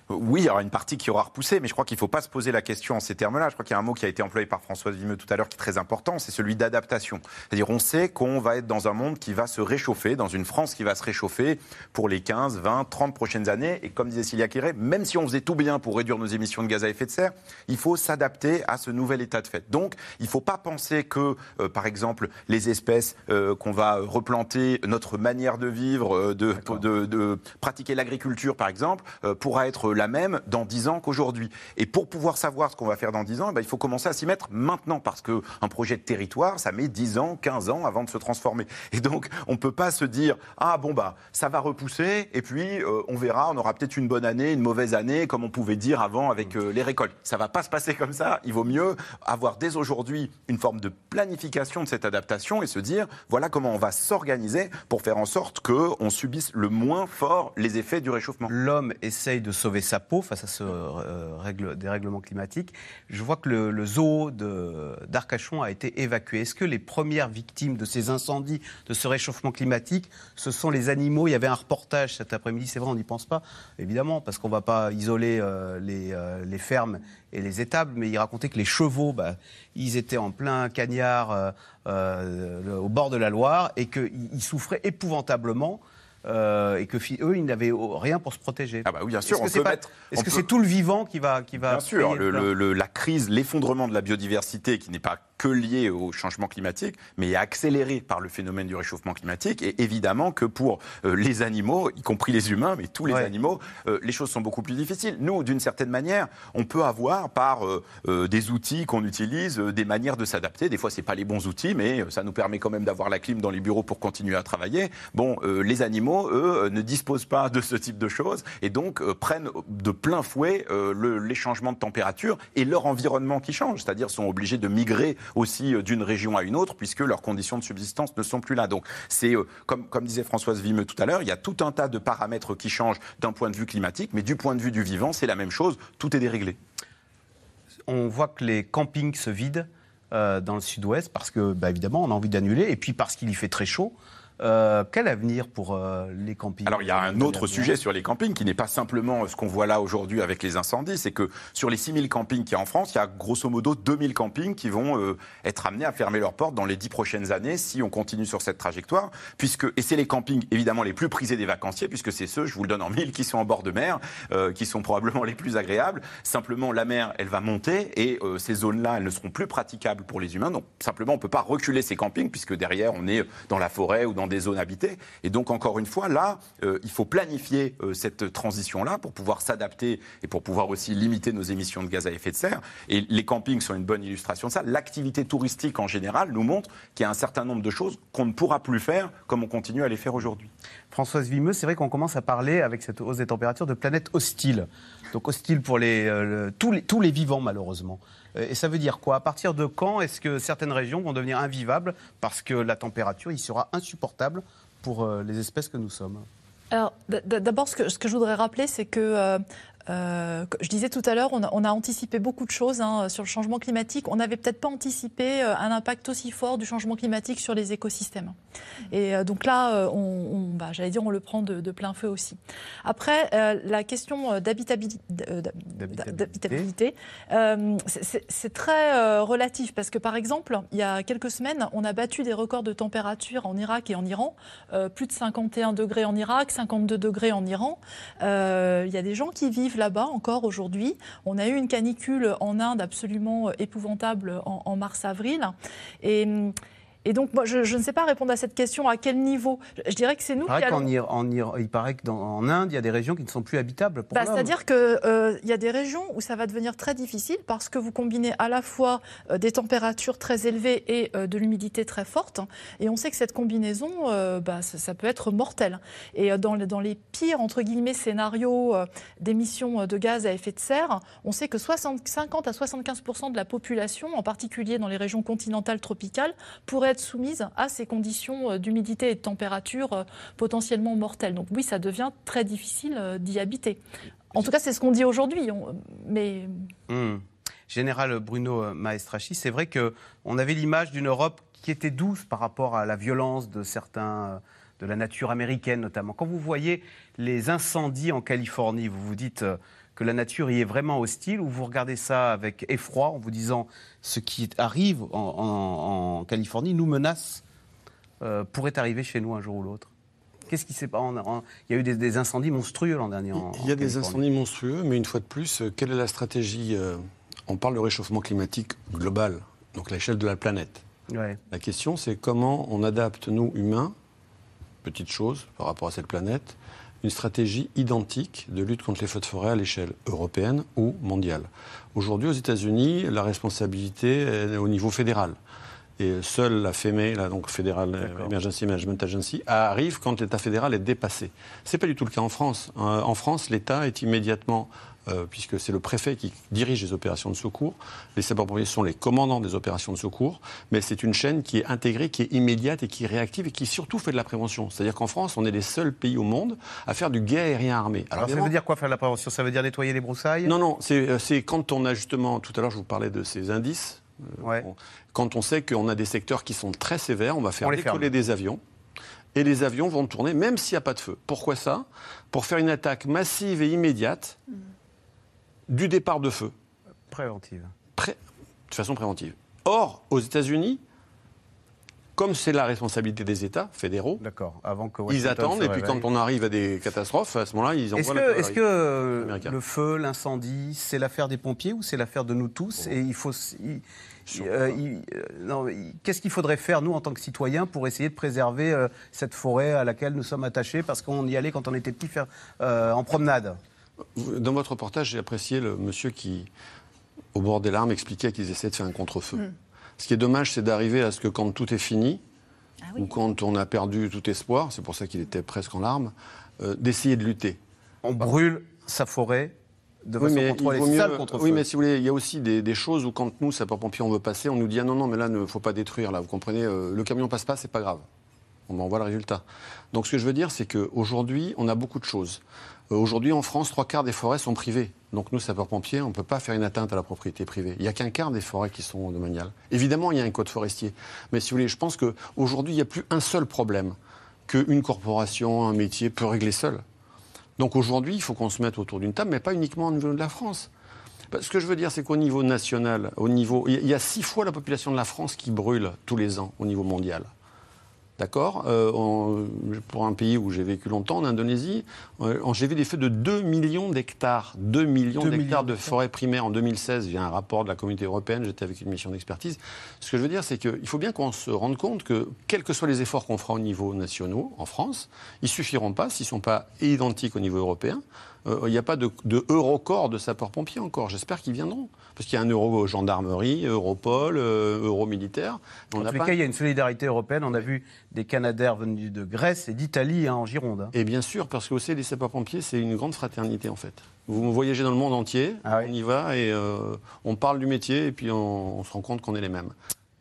oui, il y aura une partie qui aura repoussé, mais je crois qu'il ne faut pas se poser la question en ces termes-là. Je crois qu'il y a un mot qui a été employé par Françoise Vimeux tout à l'heure qui est très important, c'est celui d'adaptation. C'est-à-dire, on sait qu'on va être dans un monde qui va se réchauffer, dans une France qui va se réchauffer pour les 15, 20, 30 prochaines années. Et comme disait Cilia Quiré, même si on faisait tout bien pour réduire nos émissions de gaz à effet de serre, il faut s'adapter à ce nouvel état de fait. Donc, il ne faut pas penser que, euh, par exemple, les espèces euh, qu'on va replanter, notre manière de vivre, euh, de, de, de, pratiquer l'agriculture, par exemple, pourra être la même dans 10 ans qu'aujourd'hui. Et pour pouvoir savoir ce qu'on va faire dans 10 ans, eh ben, il faut commencer à s'y mettre maintenant, parce qu'un projet de territoire, ça met 10 ans, 15 ans avant de se transformer. Et donc, on ne peut pas se dire, ah bon, bah, ça va repousser, et puis euh, on verra, on aura peut-être une bonne année, une mauvaise année, comme on pouvait dire avant avec euh, les récoltes. Ça va pas se passer comme ça. Il vaut mieux avoir dès aujourd'hui une forme de planification de cette adaptation et se dire, voilà comment on va s'organiser pour faire en sorte qu'on subisse le moins fort les effets du réchauffement. L'homme essaye de sauver sa peau face à ce euh, règle, dérèglement climatique. Je vois que le, zoo d'Arcachon a été évacué. Est-ce que les premières victimes de ces incendies, de ce réchauffement climatique, ce sont les animaux? Il y avait un reportage cet après-midi, c'est vrai, on n'y pense pas, évidemment, parce qu'on ne va pas isoler euh, les, euh, les fermes et les étables, mais il racontait que les chevaux, bah, ils étaient en plein cagnard au bord de la Loire et qu'ils ils souffraient épouvantablement. Euh, et que eux, ils n'avaient rien pour se protéger. Ah bah oui, bien sûr, Est-ce on que c'est mettre- Est-ce on que peut- c'est tout le vivant qui va qui va Bien sûr, le- le- la crise, l'effondrement de la biodiversité qui n'est pas que lié au changement climatique, mais est accéléré par le phénomène du réchauffement climatique. Et évidemment que pour euh, les animaux, y compris les humains, mais tous les Ouais. animaux, euh, les choses sont beaucoup plus difficiles. Nous, d'une certaine manière, on peut avoir par euh, des outils qu'on utilise, des manières de s'adapter. Des fois, c'est pas les bons outils, mais ça nous permet quand même d'avoir la clim dans les bureaux pour continuer à travailler. Bon, les animaux, eux, ne disposent pas de ce type de choses et donc prennent de plein fouet le- les changements de température et leur environnement qui change, c'est-à-dire sont obligés de migrer aussi euh, d'une région à une autre puisque leurs conditions de subsistance ne sont plus là. Donc c'est euh, comme, disait Françoise Vimeux tout à l'heure, il y a tout un tas de paramètres qui changent d'un point de vue climatique, mais du point de vue du vivant, c'est la même chose, tout est déréglé. on voit que les campings se vident euh, dans le sud-ouest parce que, bah, évidemment, on a envie d'annuler et puis parce qu'il y fait très chaud. Euh, quel avenir pour euh, les campings Alors il y a un autre sujet sur les campings qui n'est pas simplement ce qu'on voit là aujourd'hui avec les incendies, c'est que sur les 6000 campings qu'il y a en France, il y a grosso modo 2000 campings qui vont euh, être amenés à fermer leurs portes dans les 10 prochaines années si on continue sur cette trajectoire, puisque et c'est les campings évidemment les plus prisés des vacanciers, puisque c'est ceux, je vous le donne en mille, qui sont en bord de mer, qui sont probablement les plus agréables. Simplement la mer, elle va monter et ces zones-là, elles ne seront plus praticables pour les humains. Donc simplement, on ne peut pas reculer ces campings puisque derrière, on est dans la forêt ou dans des zones habitées. Et donc, encore une fois, là, euh, il faut planifier euh, cette transition-là pour pouvoir s'adapter et pour pouvoir aussi limiter nos émissions de gaz à effet de serre. Et les campings sont une bonne illustration de ça. L'activité touristique en général nous montre qu'il y a un certain nombre de choses qu'on ne pourra plus faire comme on continue à les faire aujourd'hui. Françoise Vimeux, c'est vrai qu'on commence à parler, avec cette hausse des températures, de planète hostile. Donc hostile pour euh, les, tous les vivants, malheureusement. Euh, Et ça veut dire quoi? À partir de quand est-ce que certaines régions vont devenir invivables? Parce que la température y sera insupportable pour euh, les espèces que nous sommes Alors, d'abord, ce que, je voudrais rappeler, c'est que, euh, je disais tout à l'heure, on a, on a anticipé beaucoup de choses hein, sur le changement climatique. On n'avait peut-être pas anticipé euh, un impact aussi fort du changement climatique sur les écosystèmes. Et euh, donc là, on, on- bah, j'allais dire, on le prend de, de plein feu aussi. Après, euh, la question d'habitabilité, d'hab- d'habitabilité, c'est- très relatif parce que, par exemple, il y a quelques semaines, on a battu des records de température en Irak et en Iran. Plus de 51 degrés en Irak, 52 degrés en Iran. Il y a des gens qui vivent là-bas encore aujourd'hui. On a eu une canicule en Inde absolument épouvantable en, mars-avril. Et. Et donc, moi, je, je ne sais pas répondre à cette question à quel niveau. Je, dirais que c'est nous Il paraît qui allons... qu'en en il paraît que dans- en Inde, il y a des régions qui ne sont plus habitables pour Bah. C'est-à-dire qu'il y a des régions où ça va devenir très difficile parce que vous combinez à la fois euh, des températures très élevées et euh, de l'humidité très forte. Et on sait que cette combinaison, euh, bah, ça, ça peut être mortel. Et euh, dans, les- dans les pires, entre guillemets, scénarios euh, d'émissions euh, de gaz à effet de serre, on sait que 60 50 à 75% de la population, en particulier dans les régions continentales tropicales, pourrait soumise à ces conditions euh, d'humidité et de température euh, potentiellement mortelles. Donc oui, ça devient très difficile euh, d'y habiter. En tout cas, c'est ce qu'on dit aujourd'hui. on- Mais Hmm. Général Bruno Maestrachi, c'est vrai qu'on avait l'image d'une Europe qui était douce par rapport à la violence de certains, de la nature américaine notamment. Quand vous voyez les incendies en Californie, vous vous dites que la nature y est vraiment hostile ou vous regardez ça avec effroi en vous disant ce qui arrive en, en- en Californie nous menace, euh, pourrait arriver chez nous un jour ou l'autre? Qu'est-ce qui s'est en- Il y a eu des, des incendies monstrueux l'an dernier. en- Il y a des incendies monstrueux, mais une fois de plus, euh, quelle est la stratégie euh, On parle de réchauffement climatique global, donc à l'échelle de la planète. Ouais. La question, c'est comment on adapte, nous, humains, petite chose par rapport à cette planète, une stratégie identique de lutte contre les feux de forêt à l'échelle européenne ou mondiale. Aujourd'hui, aux États-Unis, la responsabilité est au niveau fédéral. Et seule la FEME, là, donc Federal Emergency Management Agency, arrive quand l'État fédéral est dépassé. Ce n'est pas du tout le cas en France. Euh, en France, l'État est immédiatement euh, puisque c'est le préfet qui dirige les opérations de secours. Les sapeurs-pompiers sont les commandants des opérations de secours, mais c'est une chaîne qui est intégrée, qui est immédiate et qui est réactive et qui surtout fait de la prévention. C'est-à-dire qu'en France, on est les seuls pays au monde à faire du guet aérien armé. Alors, ça veut dire quoi faire de la prévention? Ça veut dire nettoyer les broussailles? Non, non, c'est euh, quand on a justement, tout à l'heure je vous parlais de ces indices, euh, quand on sait qu'on a des secteurs qui sont très sévères, on va faire décoller des avions et les avions vont tourner même s'il n'y a pas de feu. Pourquoi ça? Pour faire une attaque massive et immédiate. Mm du départ de feu. Préventive. de façon préventive. Or, aux États-Unis, comme c'est la responsabilité des États fédéraux, Avant que ils attendent et puis quand on arrive à des catastrophes, à ce moment-là, ils envoient. Est-ce que, est euh, le feu, l'incendie, c'est l'affaire des pompiers ou c'est l'affaire de nous tous Et il faut. Euh, euh, qu'est-ce qu'il faudrait faire, nous, en tant que citoyens, pour essayer de préserver cette forêt à laquelle nous sommes attachés parce qu'on y allait quand on était petit faire, en promenade? Dans votre reportage, j'ai apprécié le monsieur qui, au bord des larmes, expliquait qu'ils essaient de faire un contre-feu. Hmm. Ce qui est dommage, c'est d'arriver à ce que quand tout est fini, ah ou quand on a perdu tout espoir, c'est pour ça qu'il était presque en larmes, euh, d'essayer de lutter. On brûle sa forêt de oui, façon contrôlée, contre Oui, mais si vous voulez, il y a aussi des, choses où quand nous, sapeurs-pompiers, on veut passer, on nous dit ah non, non, mais là, il ne faut pas détruire, là, vous comprenez, euh, le camion passe pas, c'est pas grave. On en voit le résultat. Donc ce que je veux dire, c'est qu'aujourd'hui, on a beaucoup de choses. Euh, aujourd'hui, en France, trois quarts des forêts sont privées. Donc nous, sapeurs-pompiers, on ne peut pas faire une atteinte à la propriété privée. Il n'y a qu'un quart des forêts qui sont domaniales. Évidemment, il y a un code forestier. Mais si vous voulez, je pense qu'aujourd'hui, il n'y a plus un seul problème qu'une corporation, un métier peut régler seul. Donc aujourd'hui, il faut qu'on se mette autour d'une table, mais pas uniquement au niveau de la France. Ce que je veux dire, c'est qu'au niveau national, au niveau, il y a six fois la population de la France qui brûle tous les ans au niveau mondial. D'accord euh, Pour un pays où j'ai vécu longtemps, en Indonésie, euh, j'ai vu des feux de 2 millions d'hectares. 2 millions d'hectares de forêts primaires en 2016. Il y a un rapport de la communauté européenne, j'étais avec une mission d'expertise. Ce que je veux dire, c'est qu'il faut bien qu'on se rende compte que, quels que soient les efforts qu'on fera au niveau national, en France, ils ne suffiront pas s'ils ne sont pas identiques au niveau européen. Euh, il n'y a pas de, de Eurocorps de sapeurs-pompiers encore. J'espère qu'ils viendront. Parce qu'il y a un euro gendarmerie, Europol, euh, euro militaire. En tous les cas, il y a une solidarité européenne. On a vu des Canadaires venus de Grèce et d'Italie hein, en Gironde. Hein. Et bien sûr, parce que aussi les sapeurs-pompiers, c'est une grande fraternité en fait. Vous voyagez dans le monde entier, ah on y va et euh, on parle du métier et puis on, se rend compte qu'on est les mêmes.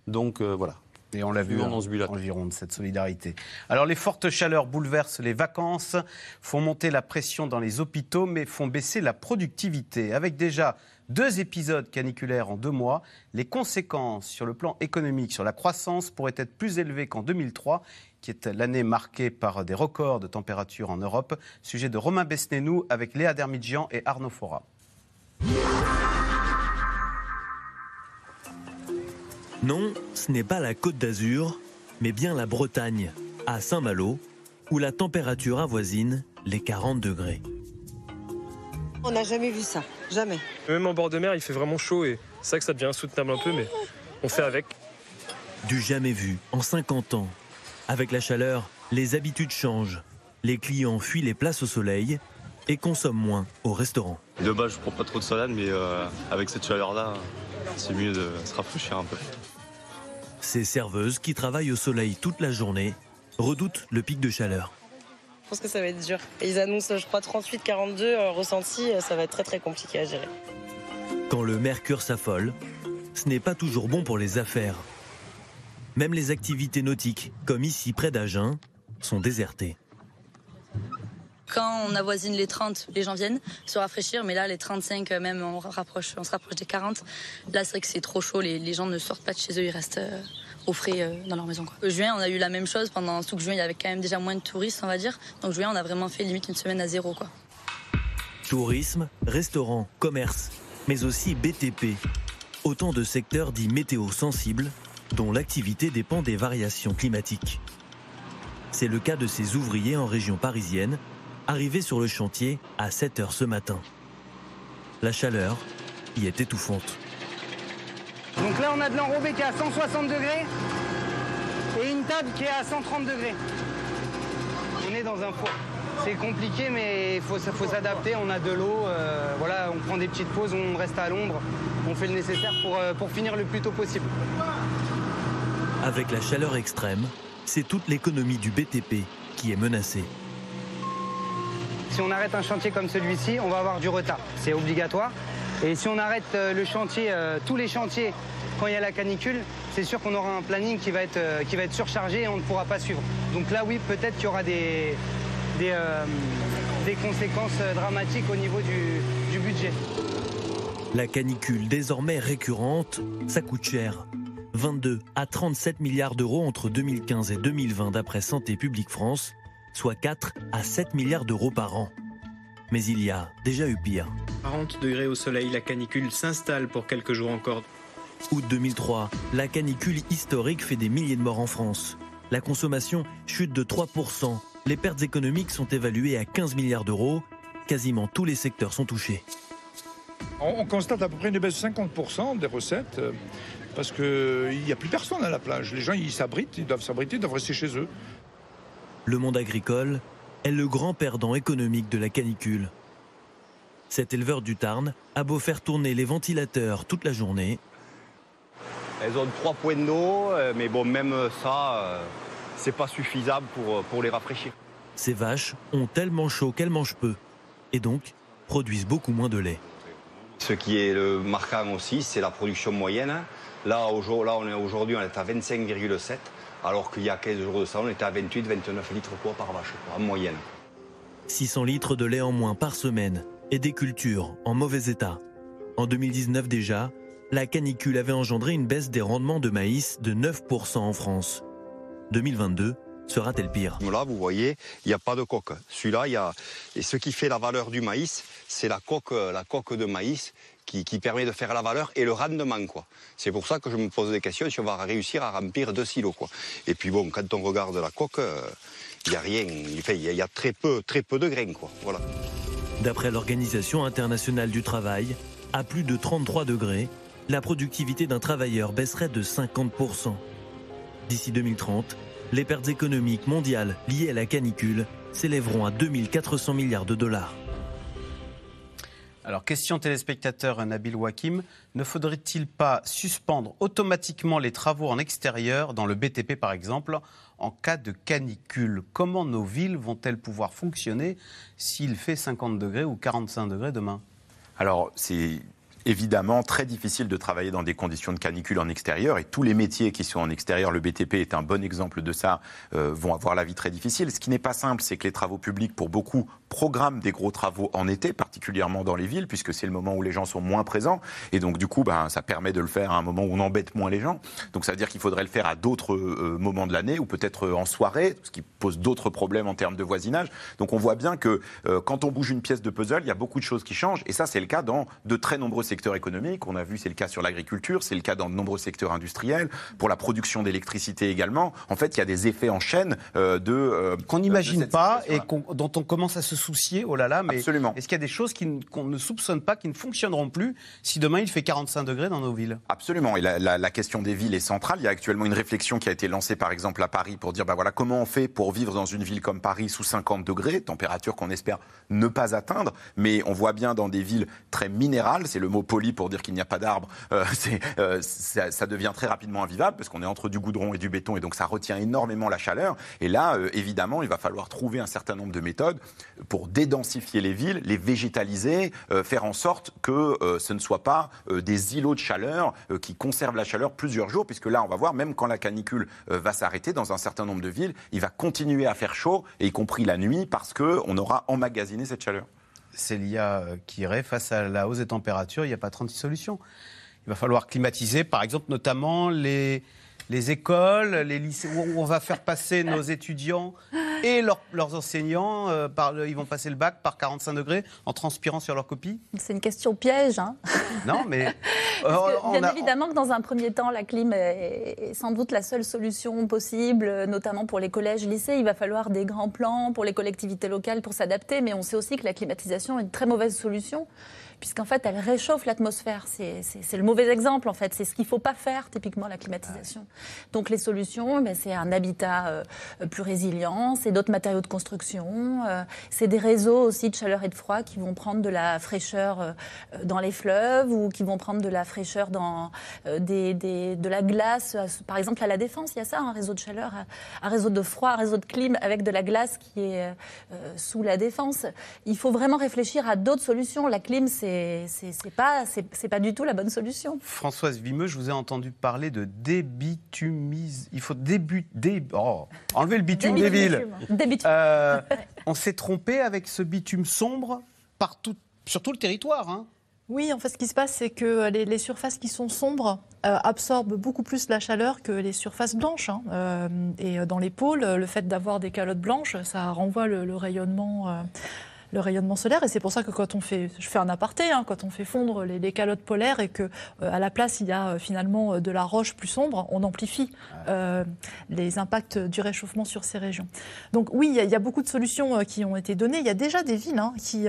Donc voilà. Et on l'a vu en, Gironde, cette solidarité. Alors les fortes chaleurs bouleversent les vacances, font monter la pression dans les hôpitaux, mais font baisser la productivité. Avec déjà deux épisodes caniculaires en deux mois, les conséquences sur le plan économique, sur la croissance, pourraient être plus élevées qu'en 2003, qui est l'année marquée par des records de température en Europe. Sujet de Romain Besnénou avec Léa Dermidjian et Arnaud Fora. Non, ce n'est pas la Côte d'Azur, mais bien la Bretagne, à Saint-Malo, où la température avoisine les 40 degrés. On n'a jamais vu ça, jamais. Même en bord de mer, il fait vraiment chaud et c'est vrai que ça devient insoutenable un peu, mais on fait avec. Du jamais vu en 50 ans. Avec la chaleur, les habitudes changent. Les clients fuient les places au soleil et consomment moins au restaurant. De base, je prends pas trop de salade, mais euh, avec cette chaleur-là, c'est mieux de se rafraîchir un peu. Ces serveuses qui travaillent au soleil toute la journée redoutent le pic de chaleur. Je pense que ça va être dur. Ils annoncent, je crois, 38-42 euh, ressenti, euh, ça va être très très compliqué à gérer. Quand le mercure s'affole, ce n'est pas toujours bon pour les affaires. Même les activités nautiques, comme ici près d'Agen, sont désertées. Quand on avoisine les 30, les gens viennent se rafraîchir, mais là, les 35, euh, même, on, se rapproche des 40. Là, c'est vrai que c'est trop chaud, les, gens ne sortent pas de chez eux, ils restent euh, au frais euh, dans leur maison. Quoi. Juin, on a eu la même chose. Pendant tout juin, il y avait quand même déjà moins de touristes, on va dire. Donc, juin, on a vraiment fait limite une semaine à zéro. Tourisme, restaurant, commerce, mais aussi BTP. Autant de secteurs dits météo sensibles, dont l'activité dépend des variations climatiques. C'est le cas de ces ouvriers en région parisienne arrivé sur le chantier à 7 heures ce matin. La chaleur y est étouffante. Donc là, on a de l'enrobé qui est à 160 degrés et une table qui est à 130 degrés. On est dans un four. C'est compliqué, mais il faut, faut s'adapter. On a de l'eau, euh, voilà, on prend des petites pauses, on reste à l'ombre, on fait le nécessaire pour, euh, pour finir le plus tôt possible. Avec la chaleur extrême, c'est toute l'économie du BTP qui est menacée. Si on arrête un chantier comme celui-ci, on va avoir du retard. C'est obligatoire. Et si on arrête euh, le chantier, euh, tous les chantiers, quand il y a la canicule, c'est sûr qu'on aura un planning qui va, être, euh, qui va être surchargé et on ne pourra pas suivre. Donc là, oui, peut-être qu'il y aura des, des, conséquences dramatiques au niveau du, du budget. La canicule désormais récurrente, ça coûte cher. 22 à 37 milliards d'euros entre 2015 et 2020 d'après Santé publique France, soit 4 à 7 milliards d'euros par an. Mais il y a déjà eu pire. 40 degrés au soleil, la canicule s'installe pour quelques jours encore. Août 2003, la canicule historique fait des milliers de morts en France. La consommation chute de 3%. Les pertes économiques sont évaluées à 15 milliards d'euros. Quasiment tous les secteurs sont touchés. On, on constate à peu près une baisse de 50% des recettes euh, parce qu'il n'y a plus personne à la plage. Les gens, ils s'abritent, ils doivent s'abriter, ils doivent rester chez eux. Le monde agricole est le grand perdant économique de la canicule. Cet éleveur du Tarn a beau faire tourner les ventilateurs toute la journée, Elles ont trois points d'eau, euh, mais bon, même ça, euh, c'est pas suffisable pour, euh, pour les rafraîchir. ces vaches ont tellement chaud qu'elles mangent peu et donc produisent beaucoup moins de lait. Ce qui est le marquant aussi, c'est la production moyenne. Là, aujourd'hui, on est à 25,7, alors qu'il y a 15 jours de ça, on était à 28, 29 litres quoi par vache, quoi, en moyenne. 600 litres de lait en moins par semaine et des cultures en mauvais état. En 2019 déjà, la canicule avait engendré une baisse des rendements de maïs de 9% en France. 2022 sera-t-elle pire? Là, vous voyez, il n'y a pas de coque. Celui-là, il y a. Et ce qui fait la valeur du maïs, c'est la coque, la coque de maïs qui, permet de faire la valeur et le rendement, quoi. C'est pour ça que je me pose des questions si on va réussir à remplir deux silos, quoi. Et puis bon, quand on regarde la coque, euh, il n'y a rien. Il y, y a très peu, très peu de graines, quoi. Voilà. D'après l'Organisation internationale du travail, à plus de 33 degrés, la productivité d'un travailleur baisserait de 50%. D'ici 2030, les pertes économiques mondiales liées à la canicule s'élèveront à 2400 milliards de dollars. Alors, question téléspectateur Nabil Wakim, ne faudrait-il pas suspendre automatiquement les travaux en extérieur, dans le BTP par exemple, en cas de canicule? Comment nos villes vont-elles pouvoir fonctionner s'il fait 50 degrés ou 45 degrés demain? Évidemment très difficile de travailler dans des conditions de canicule en extérieur et tous les métiers qui sont en extérieur, le BTP est un bon exemple de ça, euh, vont avoir la vie très difficile. Ce qui n'est pas simple, c'est que les travaux publics, pour beaucoup, programment des gros travaux en été, particulièrement dans les villes, puisque c'est le moment où les gens sont moins présents. Et donc, du coup, ben, ça permet de le faire à un moment où on embête moins les gens. Donc, ça veut dire qu'il faudrait le faire à d'autres euh, moments de l'année ou peut-être euh, en soirée, ce qui pose d'autres problèmes en termes de voisinage. Donc, on voit bien que euh, quand on bouge une pièce de puzzle, il y a beaucoup de choses qui changent. Et ça, c'est le cas dans de très nombreux secteurs économiques. On a vu, c'est le cas sur l'agriculture, c'est le cas dans de nombreux secteurs industriels, pour la production d'électricité également. En fait, il y a des effets en chaîne euh, de. euh, Qu'on n'imagine pas et dont on commence à se soucier, oh là là, mais est-ce qu'il y a des choses qu'on ne soupçonne pas, qui ne fonctionneront plus si demain il fait 45 degrés dans nos villes? Absolument. Et la, la- la question des villes est centrale. Il y a actuellement une réflexion qui a été lancée, par exemple, à Paris pour dire, bah voilà, comment on fait pour vivre dans une ville comme Paris sous 50 degrés, température qu'on espère ne pas atteindre. Mais on voit bien dans des villes très minérales, c'est le mot poli pour dire qu'il n'y a pas d'arbres, euh, euh, ça, devient très rapidement invivable parce qu'on est entre du goudron et du béton et donc ça retient énormément la chaleur. Et là, euh, évidemment, il va falloir trouver un certain nombre de méthodes pour dédensifier les villes, les végétaliser, euh, faire en sorte que euh, ce ne soit pas des îlots de chaleur qui conservent la chaleur plusieurs jours, puisque là, on va voir, même quand la canicule va s'arrêter dans un certain nombre de villes, il va continuer à faire chaud, y compris la nuit, parce qu'on aura emmagasiné cette chaleur. Célia euh, Quiré, face à la hausse des températures, il n'y a pas 36 solutions. Il va falloir climatiser, par exemple, notamment les, les écoles, les lycées, où on va faire passer nos étudiants et leurs, leurs enseignants, euh, par le- ils vont passer le bac par 45 degrés en transpirant sur leur copie C'est une question piège. hein. Non, mais... Parce que, euh, on bien a- évidemment que dans un premier temps, la clim est, est sans doute la seule solution possible, euh, notamment pour les collèges, lycées. Il va falloir des grands plans pour les collectivités locales pour s'adapter, mais on sait aussi que la climatisation est une très mauvaise solution puisqu'en fait, elle réchauffe l'atmosphère. C'est le mauvais exemple, en fait. C'est ce qu'il ne faut pas faire, typiquement, la climatisation. Donc, les solutions, ben, c'est un habitat euh, plus résilient, c'est d'autres matériaux de construction, euh, c'est des réseaux aussi de chaleur et de froid qui vont prendre de la fraîcheur euh, dans les fleuves ou qui vont prendre de la fraîcheur dans des, des- de la glace. Par exemple, à la Défense, il y a ça, un réseau de chaleur, un réseau de froid, un réseau de clim avec de la glace qui est sous la Défense. Il faut vraiment réfléchir à d'autres solutions. La clim, c'est c'est pas, c'est c'est pas du tout la bonne solution. Françoise Vimeux, je vous ai entendu parler de débitumise. Il faut début, dé- oh, enlever le bitume des villes. Euh, on s'est trompé avec ce bitume sombre partout, sur tout le territoire. hein. Oui, en fait, ce qui se passe, c'est que les, les surfaces qui sont sombres euh, absorbent beaucoup plus la chaleur que les surfaces blanches. hein. Euh, et dans les pôles, le fait d'avoir des calottes blanches, ça renvoie le, le rayonnement. Le rayonnement solaire et c'est pour ça que quand on fait, je fais un aparté, hein, quand on fait fondre les, les calottes polaires et que euh, à la place il y a euh, finalement euh, de la roche plus sombre, on amplifie euh, les impacts du réchauffement sur ces régions. Donc oui, il y, a- il y a beaucoup de solutions qui ont été données. Il y a déjà des villes hein, qui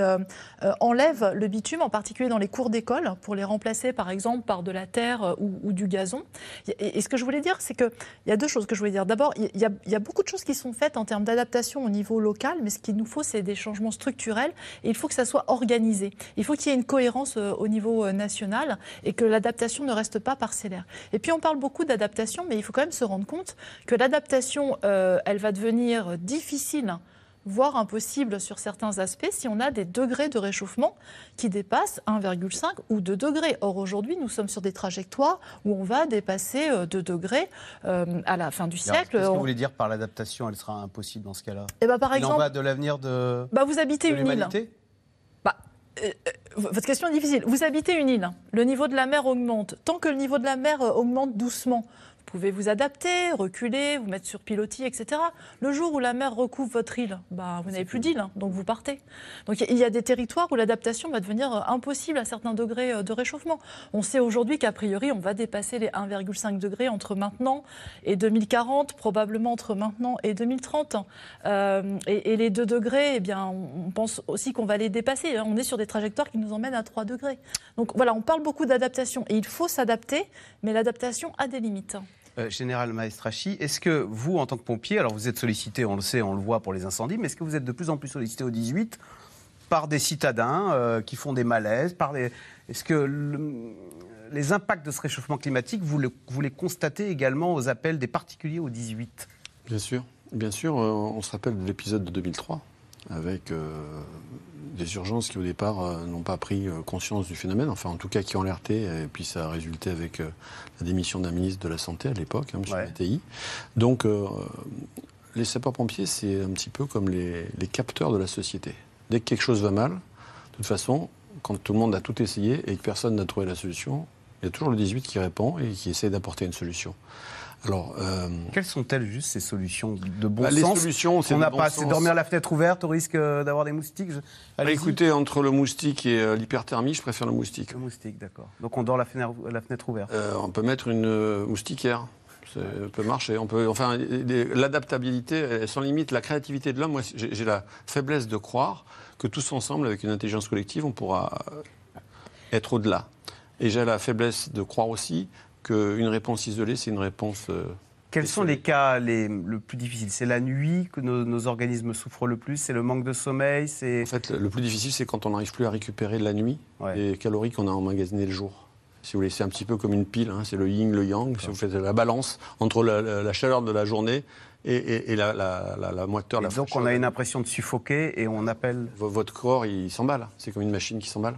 enlèvent le bitume, en particulier dans les cours d'école, pour les remplacer par exemple par de la terre ou, ou du gazon. Et, et ce que je voulais dire, c'est qu'il y a deux choses que je voulais dire. D'abord, il y, a, il y a beaucoup de choses qui sont faites en termes d'adaptation au niveau local, mais ce qu'il nous faut, c'est des changements structurels il faut que ça soit organisé. Il faut qu'il y ait une cohérence euh, au niveau euh, national et que l'adaptation ne reste pas parcellaire. Et puis on parle beaucoup d'adaptation, mais il faut quand même se rendre compte que l'adaptation, euh, elle va devenir difficile voire impossible sur certains aspects si on a des degrés de réchauffement qui dépassent 1,5 ou 2 degrés. Or aujourd'hui, nous sommes sur des trajectoires où on va dépasser euh, 2 degrés euh, à la fin du Alors, siècle. Qu'est-ce que vous voulez dire par l'adaptation Elle sera impossible dans ce cas-là? Eh ben, par Il exemple- en va de l'avenir de, Bah, vous habitez de une île. Bah, euh, euh, votre question est difficile. Vous habitez une île, le niveau de la mer augmente. Tant que le niveau de la mer euh, augmente doucement, vous pouvez vous adapter, reculer, vous mettre sur pilotis, etc. Le jour où la mer recouvre votre île, bah, vous n'avez plus d'île, hein, donc vous partez. Donc il y a des territoires où l'adaptation va devenir euh, impossible à certains degrés euh, de réchauffement. On sait aujourd'hui qu'a priori, on va dépasser les 1,5 degrés entre maintenant et 2040, probablement entre maintenant et 2030. Euh, et, et les 2 degrés, eh bien, on on pense aussi qu'on va les dépasser. hein. On est sur des trajectoires qui nous emmènent à 3 degrés. Donc voilà, on parle beaucoup d'adaptation et il faut s'adapter, mais l'adaptation a des limites. Euh, Général Maestrachi, est-ce que vous, en tant que pompier, alors vous êtes sollicité, on le sait, on le voit pour les incendies, mais est-ce que vous êtes de plus en plus sollicité au 18 par des citadins euh, qui font des malaises des... Est-ce que le- les impacts de ce réchauffement climatique, vous, le- les constatez également aux appels des particuliers au 18 Bien sûr. Bien sûr, euh, on se rappelle de l'épisode de 2003, avec des urgences qui, au départ, euh, n'ont pas pris euh, conscience du phénomène, enfin, en tout cas, qui ont alerté, et puis ça a résulté avec euh, la démission d'un ministre de la Santé à l'époque, hein, M. Mattei. Donc, les sapeurs-pompiers, c'est un petit peu comme les, les capteurs de la société. Dès que quelque chose va mal, de toute façon, quand tout le monde a tout essayé et que personne n'a trouvé la solution, il y a toujours le 18 qui répond et qui essaie d'apporter une solution. Alors, euh, Quelles sont-elles juste ces solutions de bon Bah, les sens solutions, c'est n'a bon pas, c'est dormir la fenêtre ouverte au risque euh, d'avoir des moustiques Je- Bah, écoutez, entre le moustique et euh, l'hyperthermie, je préfère le moustique. Le moustique, d'accord. Donc on dort la fenêtre, la fenêtre ouverte. Euh, on peut mettre une moustiquaire. Ça peut marcher. On peut, enfin, les- l'adaptabilité, sans limite. La créativité de l'homme, moi, j'ai la faiblesse de croire que tous ensemble, avec une intelligence collective, on pourra être au-delà. Et j'ai la faiblesse de croire aussi qu'une réponse isolée, c'est une réponse. euh, Quels sont les cas les, le plus difficiles? C'est la nuit que nos, nos organismes souffrent le plus? C'est le manque de sommeil? En fait, le plus difficile, c'est quand on n'arrive plus à récupérer la nuit les calories qu'on a emmagasinées le jour. Si vous voulez, c'est un petit peu comme une pile, hein, c'est le yin, le yang. Si vous faites la balance entre la, la- la chaleur de la journée et, et- et la, la, la- la moiteur, la Et donc on a une impression de suffoquer et on appelle. V- Votre corps, il s'emballe. C'est comme une machine qui s'emballe.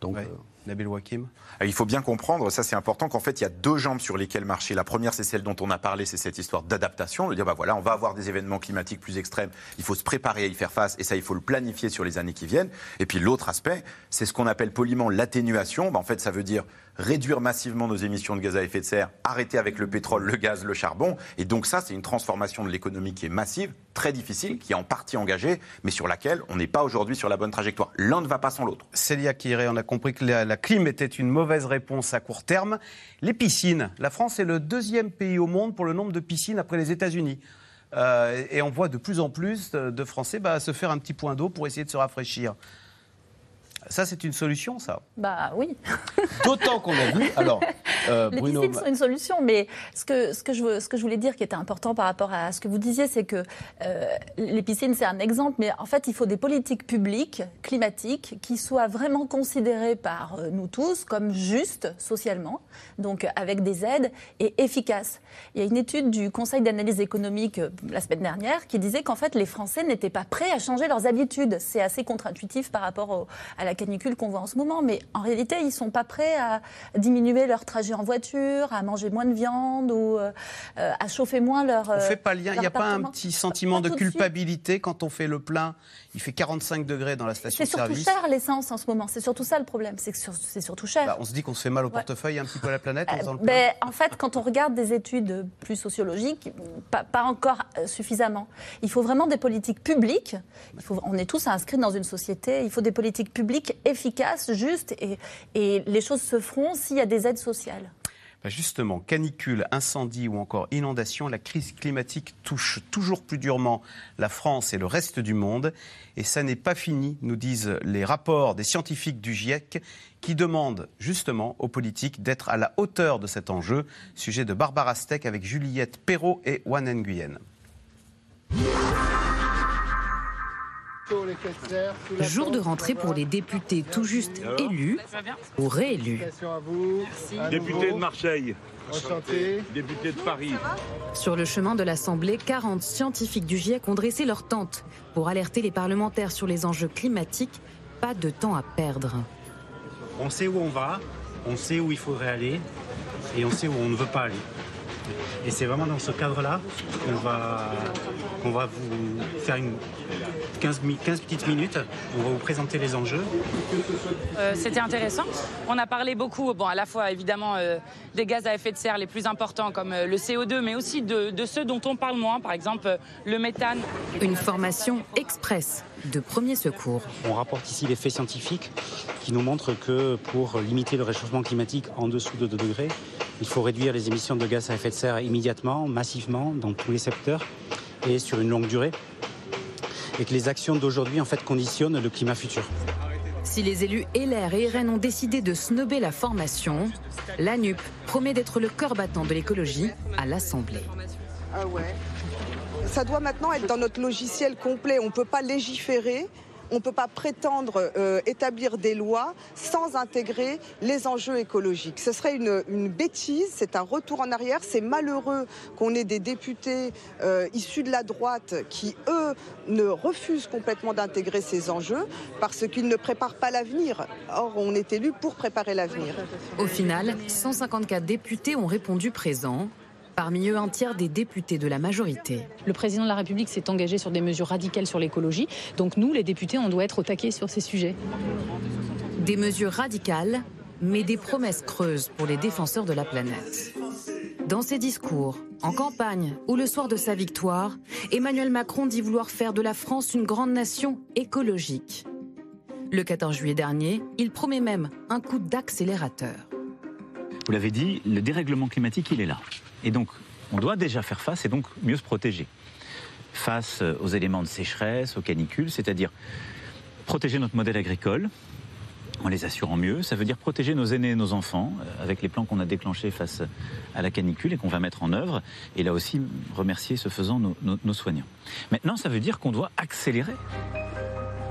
Donc, euh, Nabil Wakim Euh, Il faut bien comprendre, ça c'est important, qu'en fait il y a deux jambes sur lesquelles marcher. La première c'est celle dont on a parlé, c'est cette histoire d'adaptation, de dire bah voilà, on va avoir des événements climatiques plus extrêmes, il faut se préparer à y faire face et ça il faut le planifier sur les années qui viennent. Et puis l'autre aspect, c'est ce qu'on appelle poliment l'atténuation. Bah, en fait ça veut dire réduire massivement nos émissions de gaz à effet de serre, arrêter avec le pétrole, le gaz, le charbon. Et donc ça c'est une transformation de l'économie qui est massive, très difficile, qui est en partie engagée, mais sur laquelle on n'est pas aujourd'hui sur la bonne trajectoire. L'un ne va pas sans l'autre. Célia Kiré, on a compris que la, clim était une mauvaise réponse à court terme. Les piscines. La France est le deuxième pays au monde pour le nombre de piscines après les États-Unis. Euh, et on voit de plus en plus de, de Français bah, se faire un petit point d'eau pour essayer de se rafraîchir. Ça, c'est une solution, ça Bah oui. D'autant qu'on a vu. Alors, euh, les Bruno. piscines sont une solution, mais ce que, ce, que je, ce que je voulais dire qui était important par rapport à ce que vous disiez, c'est que euh, les piscines, c'est un exemple, mais en fait, il faut des politiques publiques, climatiques, qui soient vraiment considérées par euh, nous tous comme justes socialement, donc avec des aides et efficaces. Il y a une étude du Conseil d'analyse économique euh, la semaine dernière qui disait qu'en fait, les Français n'étaient pas prêts à changer leurs habitudes. C'est assez contre-intuitif par rapport au- à la canicule qu'on voit en ce moment, mais en réalité, ils sont pas prêts à diminuer leur trajet en voiture, à manger moins de viande ou euh, à chauffer moins leur. On euh, fait pas lien. Il n'y a pas un petit sentiment Pas de culpabilité quand on fait le plein. Il fait 45 degrés dans la C'est surtout cher l'essence en ce moment. C'est surtout ça le problème. C'est que sur- c'est surtout cher. Bah, on se dit qu'on se fait mal au portefeuille un petit peu à la planète en faisant le plein. Ben, en fait, quand on regarde des études plus sociologiques, pas, pas encore euh, suffisamment. Il faut vraiment des politiques publiques. Il faut, on est tous inscrits dans une société. Il faut des politiques publiques efficaces, justes, et, et les choses se feront s'il y a des aides sociales. Bah, Justement, canicule, incendie ou encore inondation, la crise climatique touche toujours plus durement la France et le reste du monde. Et ça n'est pas fini, nous disent les rapports des scientifiques du GIEC qui demandent justement aux politiques d'être à la hauteur de cet enjeu. Sujet de Barbara Steck avec Juliette Perrault et Wan Nguyen. Jour de rentrée pour les députés tout juste élus ou réélus. Député de Marseille. Député de Paris. Sur le chemin de l'Assemblée, 40 scientifiques du GIEC ont dressé leur tente pour alerter les parlementaires sur les enjeux climatiques. Pas de temps à perdre. On sait où on va, on sait où il faudrait aller et on sait où on ne veut pas aller. Et c'est vraiment dans ce cadre-là qu'on va, qu'on va vous faire une 15, mi- 15 petites minutes. On va vous présenter les enjeux. Euh, C'était intéressant. On a parlé beaucoup, bon, à la fois évidemment euh, des gaz à effet de serre les plus importants comme euh, le CO2, mais aussi de, de ceux dont on parle moins, par exemple euh, le méthane. Une formation express de premier secours. On rapporte ici les faits scientifiques qui nous montrent que pour limiter le réchauffement climatique en dessous de 2 degrés, il faut réduire les émissions de gaz à effet de serre immédiatement, massivement, dans tous les secteurs et sur une longue durée. Et que les actions d'aujourd'hui en fait conditionnent le climat futur. Si les élus LR et RN ont décidé de snober la formation, la NUP promet d'être le cœur battant de l'écologie à l'Assemblée. Ah ouais. Ça doit maintenant être dans notre logiciel complet. On ne peut pas légiférer, on ne peut pas prétendre euh, établir des lois sans intégrer les enjeux écologiques. Ce serait une, bêtise, c'est un retour en arrière. C'est malheureux qu'on ait des députés euh, issus de la droite qui, eux, ne refusent complètement d'intégrer ces enjeux parce qu'ils ne préparent pas l'avenir. Or, on est élu pour préparer l'avenir. Au final, 154 députés ont répondu présents. Parmi eux, un tiers des députés de la majorité. Le président de la République s'est engagé sur des mesures radicales sur l'écologie. Donc nous, les députés, on doit être au taquet sur ces sujets. Des mesures radicales, mais des promesses creuses pour les défenseurs de la planète. Dans ses discours, en campagne ou le soir de sa victoire, Emmanuel Macron dit vouloir faire de la France une grande nation écologique. Le 14 juillet dernier, il promet même un coup d'accélérateur. Vous l'avez dit, le dérèglement climatique, il est là. Et donc, on doit déjà faire face et donc mieux se protéger. Face aux éléments de sécheresse, aux canicules, c'est-à-dire protéger notre modèle agricole en les assurant mieux. Ça veut dire protéger nos aînés et nos enfants euh, avec les plans qu'on a déclenchés face à la canicule et qu'on va mettre en œuvre. Et là aussi, remercier ce faisant nos- nos soignants. Maintenant, ça veut dire qu'on doit accélérer.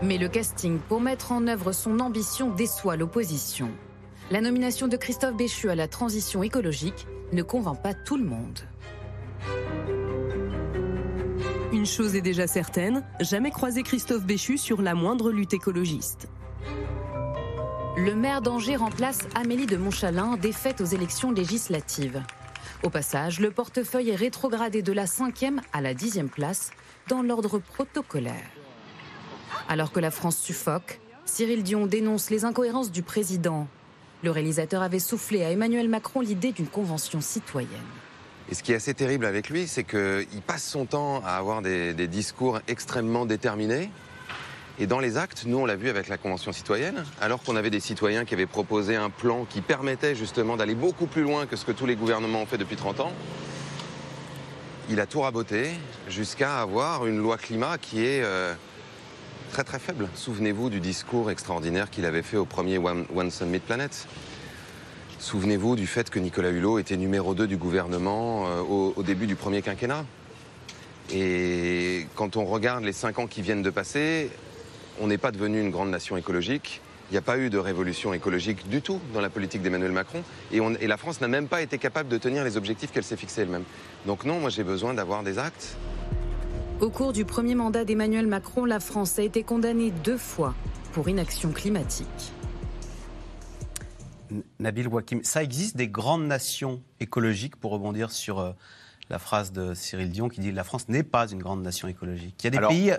Mais le casting pour mettre en œuvre son ambition déçoit l'opposition. La nomination de Christophe Béchu à la transition écologique ne convainc pas tout le monde. Une chose est déjà certaine, jamais croiser Christophe Béchu sur la moindre lutte écologiste. Le maire d'Angers remplace Amélie de Montchalin, défaite aux élections législatives. Au passage, le portefeuille est rétrogradé de la cinquième à la dixième place dans l'ordre protocolaire. Alors que la France suffoque, Cyril Dion dénonce les incohérences du président. Le réalisateur avait soufflé à Emmanuel Macron l'idée d'une convention citoyenne. Et ce qui est assez terrible avec lui, c'est qu'il passe son temps à avoir des, discours extrêmement déterminés. Et dans les actes, nous on l'a vu avec la Convention citoyenne, alors qu'on avait des citoyens qui avaient proposé un plan qui permettait justement d'aller beaucoup plus loin que ce que tous les gouvernements ont fait depuis 30 ans, il a tout raboté jusqu'à avoir une loi climat qui est euh, très très faible. Souvenez-vous du discours extraordinaire qu'il avait fait au premier One, One Summit Planet. Souvenez-vous du fait que Nicolas Hulot était numéro 2 du gouvernement euh, au, début du premier quinquennat. Et quand on regarde les cinq ans qui viennent de passer, on n'est pas devenu une grande nation écologique. Il n'y a pas eu de révolution écologique du tout dans la politique d'Emmanuel Macron. Et, on- et la France n'a même pas été capable de tenir les objectifs qu'elle s'est fixés elle-même. Donc non, moi j'ai besoin d'avoir des actes. Au cours du premier mandat d'Emmanuel Macron, la France a été condamnée deux fois pour inaction climatique. Nabil Wakim, ça existe des grandes nations écologiques, pour rebondir sur euh, la phrase de Cyril Dion qui dit la France n'est pas une grande nation écologique. Il y a des Alors- pays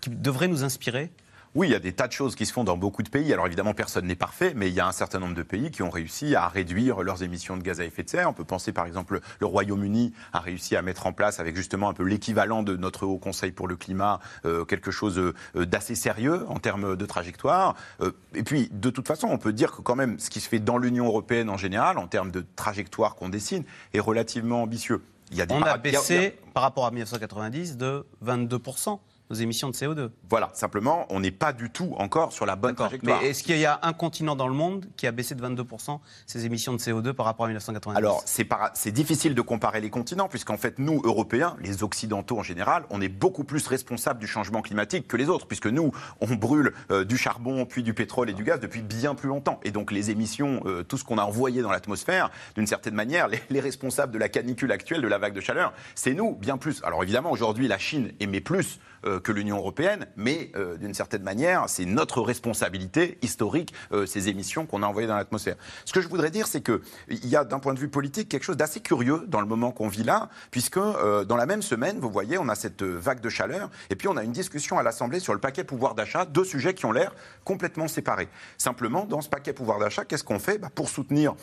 qui devraient nous inspirer? Oui, il y a des tas de choses qui se font dans beaucoup de pays. Alors évidemment, personne n'est parfait, mais il y a un certain nombre de pays qui ont réussi à réduire leurs émissions de gaz à effet de serre. On peut penser par exemple, le Royaume-Uni a réussi à mettre en place, avec justement un peu l'équivalent de notre Haut Conseil pour le climat, euh, quelque chose euh, d'assez sérieux en termes de trajectoire. Euh, et puis, de toute façon, on peut dire que quand même, ce qui se fait dans l'Union européenne en général, en termes de trajectoire qu'on dessine, est relativement ambitieux. Il y a des On a- baissé, par rapport à 1990, de 22% nos émissions de CO2. Voilà, simplement, on n'est pas du tout encore sur la bonne trajectoire. Mais est-ce qu'il y a un continent dans le monde qui a baissé de 22% ses émissions de CO2 par rapport à 1990 Alors, c'est para- c'est difficile de comparer les continents, puisqu'en fait, nous, Européens, les Occidentaux en général, on est beaucoup plus responsables du changement climatique que les autres, puisque nous, on brûle euh, du charbon, puis du pétrole et du gaz depuis bien plus longtemps. Et donc, les émissions, euh, tout ce qu'on a envoyé dans l'atmosphère, d'une certaine manière, les, les responsables de la canicule actuelle, de la vague de chaleur, c'est nous, bien plus. Alors, évidemment, aujourd'hui, la Chine émet plus euh, que l'Union européenne, mais euh, d'une certaine manière, c'est notre responsabilité historique, euh, ces émissions qu'on a envoyées dans l'atmosphère. Ce que je voudrais dire, c'est qu'il y a, d'un point de vue politique, quelque chose d'assez curieux dans le moment qu'on vit là, puisque euh, dans la même semaine, vous voyez, on a cette vague de chaleur, et puis on a une discussion à l'Assemblée sur le paquet pouvoir d'achat, deux sujets qui ont l'air complètement séparés. Simplement, dans ce paquet pouvoir d'achat, qu'est-ce qu'on fait? Bah, Pour soutenir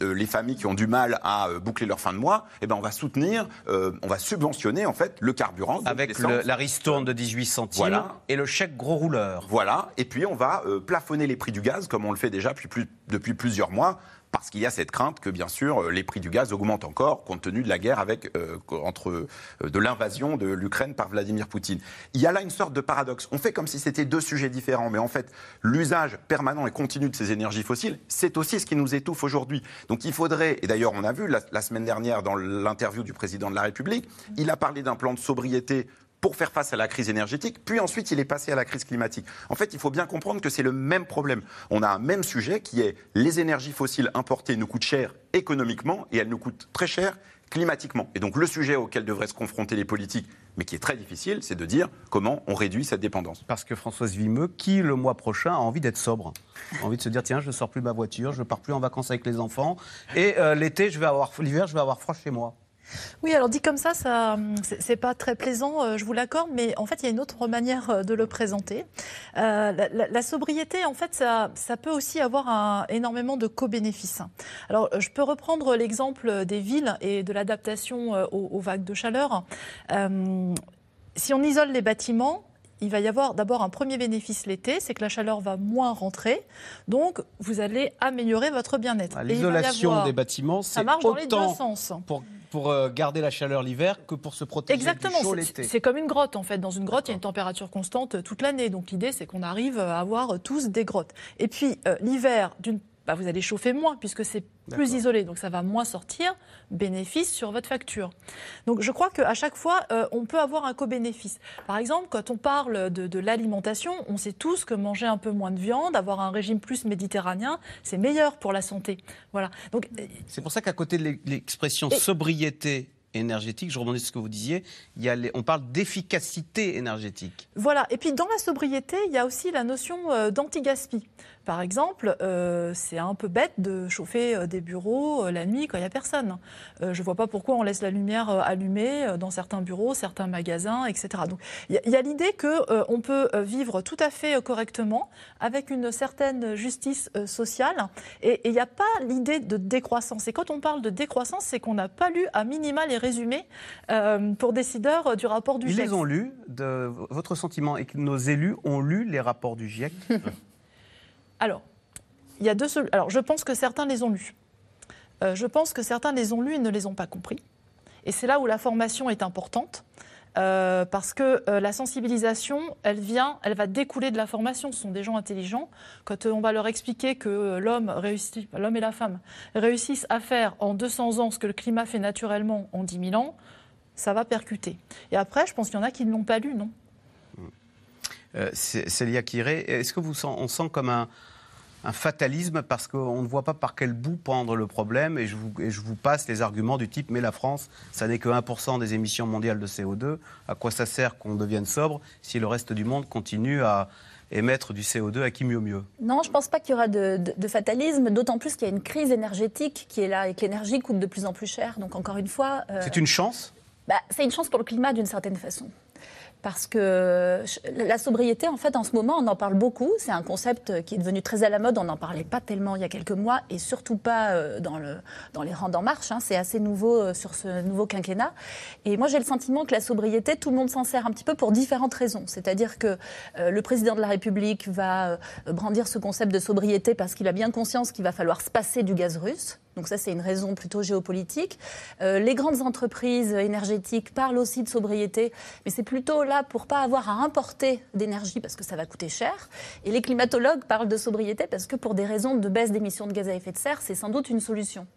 les familles qui ont du mal à boucler leur fin de mois, eh ben, on va soutenir, on va subventionner en fait le carburant. Avec le- la ristourne de 18 centimes Voilà. et le chèque gros rouleur. Voilà, et puis on va euh, plafonner les prix du gaz, comme on le fait déjà depuis, plus- depuis plusieurs mois, parce qu'il y a cette crainte que, bien sûr, euh, les prix du gaz augmentent encore, compte tenu de la guerre avec, euh, entre, euh, de l'invasion de l'Ukraine par Vladimir Poutine. Il y a là une sorte de paradoxe. On fait comme si c'était deux sujets différents, mais en fait, l'usage permanent et continu de ces énergies fossiles, c'est aussi ce qui nous étouffe aujourd'hui. Donc il faudrait, et d'ailleurs on a vu la, la semaine dernière dans l'interview du président de la République, il a parlé d'un plan de sobriété pour faire face à la crise énergétique, puis ensuite il est passé à la crise climatique. En fait, il faut bien comprendre que c'est le même problème. On a un même sujet qui est les énergies fossiles importées nous coûtent cher économiquement et elles nous coûtent très cher climatiquement. Et donc le sujet auquel devraient se confronter les politiques, mais qui est très difficile, c'est de dire comment on réduit cette dépendance. Parce que Françoise Vimeux, qui le mois prochain a envie d'être sobre, a envie de se dire tiens, je ne sors plus de ma voiture, je ne pars plus en vacances avec les enfants, et euh, l'été, je vais avoir l'hiver, je vais avoir froid chez moi. Oui, alors dit comme ça, ça c'est pas très plaisant, euh, je vous l'accorde, mais en fait, il y a une autre manière euh, de le présenter. Euh, la, la- la sobriété, en fait, ça, ça peut aussi avoir un- énormément de co-bénéfices. Alors, je peux reprendre l'exemple des villes et de l'adaptation aux, aux vagues de chaleur. Euh, si on isole les bâtiments, il va y avoir d'abord un premier bénéfice l'été, c'est que la chaleur va moins rentrer, donc vous allez améliorer votre bien-être. Y L'isolation des bâtiments, ça c'est marche dans les deux autant sens. pour, pour euh, garder la chaleur l'hiver que pour se protéger Exactement, du chaud c'est- l'été. c'est comme une grotte en fait. Dans une grotte, il y a une température constante euh, toute l'année. Donc l'idée, c'est qu'on arrive à avoir euh, tous des grottes. Et puis euh, l'hiver, d'une bah, vous allez chauffer moins puisque c'est plus isolé, donc ça va moins sortir. Bénéfice sur votre facture. Donc je crois qu'à chaque fois, euh, on peut avoir un co-bénéfice. Par exemple, quand on parle de, de l'alimentation, on sait tous que manger un peu moins de viande, avoir un régime plus méditerranéen, c'est meilleur pour la santé. Voilà. Donc euh, C'est pour ça qu'à côté de l'e- l'expression sobriété énergétique, je rebondis sur ce que vous disiez, il y a les- on parle d'efficacité énergétique. Voilà. Et puis dans la sobriété, il y a aussi la notion euh, d'anti-gaspi. Par exemple, euh, c'est un peu bête de chauffer euh, des bureaux euh, la nuit quand il n'y a personne. Euh, je ne vois pas pourquoi on laisse la lumière allumée dans certains bureaux, certains magasins, etc. Donc il y a- il y a, l'idée qu'on peut vivre tout à fait correctement avec une certaine justice euh, sociale. Et il n'y a pas l'idée de décroissance. Et quand on parle de décroissance, c'est qu'on n'a pas lu à minima les résumés euh, pour décideurs du rapport du Ils GIEC. les ont lus, de, votre sentiment est que nos élus ont lu les rapports du GIEC? Alors, il y a deux Alors, je pense que certains les ont lus. Euh, je pense que certains les ont lus et ne les ont pas compris. Et c'est là où la formation est importante. Euh, parce que euh, la sensibilisation, elle vient, elle va découler de la formation. Ce sont des gens intelligents. Quand on va leur expliquer que l'homme l'homme et la femme réussissent à faire en 200 ans ce que le climat fait naturellement en 10 000 ans, ça va percuter. Et après, je pense qu'il y en a qui ne l'ont pas lu, non? Euh, Célia Kiré, est-ce que vous sent, on sent comme un, un fatalisme parce qu'on ne voit pas par quel bout prendre le problème et je, vous, et je vous passe les arguments du type mais la France, ça n'est que 1% des émissions mondiales de CO2, à quoi ça sert qu'on devienne sobre si le reste du monde continue à émettre du CO2 à qui mieux mieux? Non, je ne pense pas qu'il y aura de, de, de fatalisme, d'autant plus qu'il y a une crise énergétique qui est là et que l'énergie coûte de plus en plus cher. Donc encore une fois... Euh, C'est une chance? bah, C'est une chance pour le climat d'une certaine façon parce que la sobriété, en fait, en ce moment, on en parle beaucoup. C'est un concept qui est devenu très à la mode. On n'en parlait pas tellement il y a quelques mois et surtout pas euh, dans, le, dans les rangs d'En Marche. Hein. C'est assez nouveau euh, sur ce nouveau quinquennat. Et moi, j'ai le sentiment que la sobriété, tout le monde s'en sert un petit peu pour différentes raisons. C'est-à-dire que euh, le président de la République va brandir ce concept de sobriété parce qu'il a bien conscience qu'il va falloir se passer du gaz russe. Donc ça, c'est une raison plutôt géopolitique. Euh, les grandes entreprises énergétiques parlent aussi de sobriété, mais c'est plutôt là pour pas avoir à importer d'énergie parce que ça va coûter cher. Et les climatologues parlent de sobriété parce que pour des raisons de baisse d'émissions de gaz à effet de serre, c'est sans doute une solution.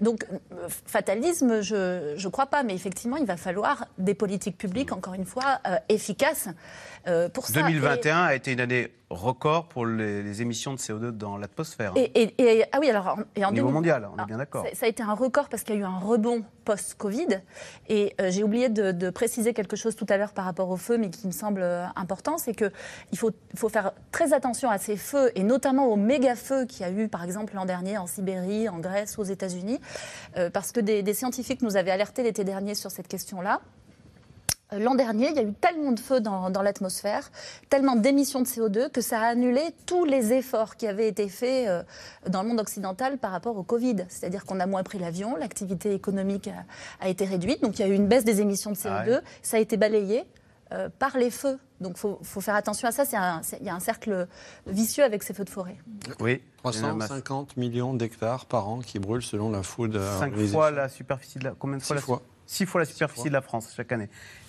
Donc euh, fatalisme, je ne crois pas, mais effectivement, il va falloir des politiques publiques, encore une fois, euh, efficaces. Pour ça. 2021 et... a été une année record pour les, les émissions de CO2 dans l'atmosphère. Et, et, et, ah oui, alors et en Au niveau mondial, on est bien d'accord. Ça, ça, a été un record parce qu'il y a eu un rebond post-Covid. Et euh, j'ai oublié de, de, préciser quelque chose tout à l'heure par rapport aux feux, mais qui me semble euh, important, c'est qu'il faut, faut faire très attention à ces feux et notamment aux méga-feux qu'il y a eu, par exemple l'an dernier en Sibérie, en Grèce, aux États-Unis, euh, parce que des, des scientifiques nous avaient alerté l'été dernier sur cette question-là. L'an dernier, il y a eu tellement de feux dans, dans l'atmosphère, tellement d'émissions de CO2 que ça a annulé tous les efforts qui avaient été faits euh, dans le monde occidental par rapport au Covid. C'est-à-dire qu'on a moins pris l'avion, l'activité économique a, a, été réduite, donc il y a eu une baisse des émissions de CO2, ah ouais. ça a été balayé euh, par les feux. Donc il faut, faut, faire attention à ça, il y a un cercle vicieux avec ces feux de forêt. Oui. 350 millions d'hectares par an qui brûlent selon la food. Cinq fois la superficie de la... Combien de fois, Six fois. Six fois la superficie de la France chaque année.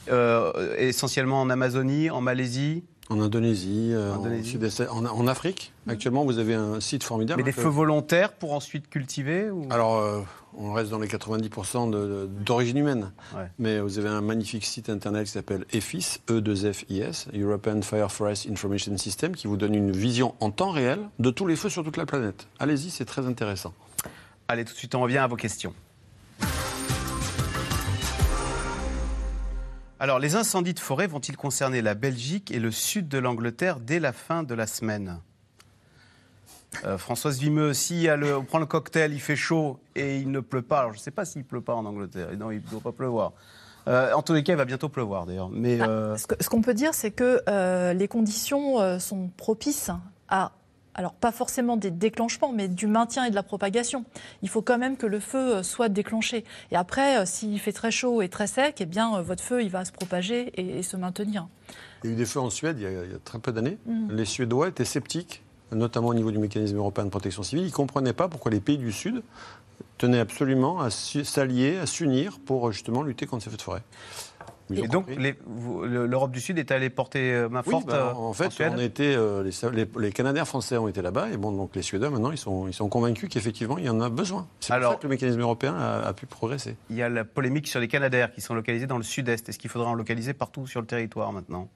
Euh, essentiellement en Amazonie, en Malaisie en Indonésie, euh, Indonésie. En, en, en, Afrique. Actuellement, vous avez un site formidable. Mais des feux volontaires pour ensuite cultiver ou... Alors, euh, on reste dans les 90% d'origine humaine. Ouais. Mais vous avez un magnifique site internet qui s'appelle EFIS, E2FIS, European Fire Forest Information System, qui vous donne une vision en temps réel de tous les feux sur toute la planète. Allez-y, c'est très intéressant. Allez, tout de suite, on revient à vos questions. Alors, les incendies de forêt vont-ils concerner la Belgique et le sud de l'Angleterre dès la fin de la semaine? Euh, Françoise Vimeux, si le, on prend le cocktail, il fait chaud et il ne pleut pas. Alors, je ne sais pas s'il pleut pas en Angleterre. Non, il ne doit pas pleuvoir. Euh, en tous les cas, il va bientôt pleuvoir d'ailleurs. Mais euh... ce qu'on peut dire, c'est que les conditions sont propices à alors pas forcément des déclenchements, mais du maintien et de la propagation. Il faut quand même que le feu euh, soit déclenché. Et après, euh, s'il fait très chaud et très sec, eh bien, euh, votre feu, il va se propager et, et se maintenir. Il y a eu des feux en Suède il y a, il y a très peu d'années. Mmh. Les Suédois étaient sceptiques, notamment au niveau du mécanisme européen de protection civile. Ils ne comprenaient pas pourquoi les pays du Sud tenaient absolument à s'allier, à s'unir pour justement lutter contre ces feux de forêt. Et donc, l'Europe du Sud est allée porter main forte oui, bah, En fait, en on était, euh, les, les, les, Canadiens français ont été là-bas, et bon, donc les Suédois, maintenant, ils sont, ils sont convaincus qu'effectivement, il y en a besoin. C'est pour ça que le mécanisme européen a, a, pu progresser. Il y a la polémique sur les Canadaires qui sont localisés dans le sud-est. Est-ce qu'il faudra en localiser partout sur le territoire maintenant?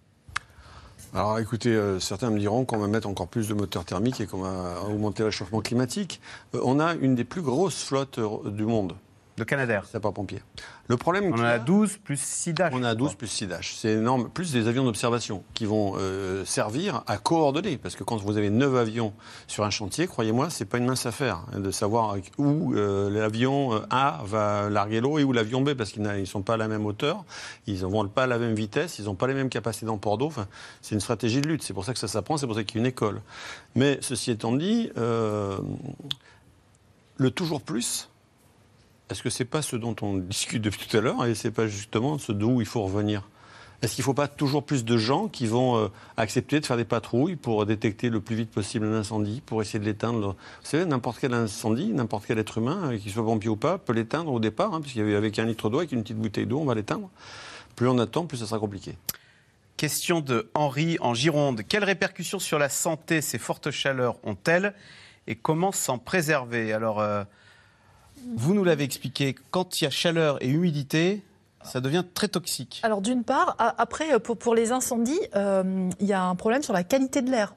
Alors écoutez, euh, certains me diront qu'on va mettre encore plus de moteurs thermiques et qu'on va augmenter le réchauffement climatique. Euh, on a une des plus grosses flottes du monde de Canadair. Sapeurs-pompiers. Le problème. On en a 12 plus 6 Dash. On a 12 plus 6 Dash. C'est énorme. Plus des avions d'observation qui vont euh, servir à coordonner. Parce que quand vous avez 9 avions sur un chantier, croyez-moi, c'est pas une mince affaire hein, de savoir où euh, l'avion A va larguer l'eau et où l'avion B, parce qu'ils ne sont pas à la même hauteur, ils ne vont pas à la même vitesse, ils n'ont pas les mêmes capacités dans port d'eau. Enfin, c'est une stratégie de lutte. C'est pour ça que ça s'apprend, c'est pour ça qu'il y a une école. Mais ceci étant dit, euh, le toujours plus est-ce que ce n'est pas ce dont on discute depuis tout à l'heure et ce n'est pas justement ce d'où il faut revenir? Est-ce qu'il ne faut pas toujours plus de gens qui vont euh, accepter de faire des patrouilles pour détecter le plus vite possible un incendie, pour essayer de l'éteindre Vous savez, n'importe quel incendie, n'importe quel être humain, euh, qu'il soit pompier ou pas, peut l'éteindre au départ, hein, puisqu'il y avait avec un litre d'eau, avec une petite bouteille d'eau, on va l'éteindre. Plus on attend, plus ça sera compliqué. Question de Henri en Gironde. Quelles répercussions sur la santé ces fortes chaleurs ont-elles et comment s'en préserver? Euh, vous nous l'avez expliqué, quand il y a chaleur et humidité, ça devient très toxique. Alors d'une part, après euh, pour, pour les incendies, euh, il y a un problème sur la qualité de l'air.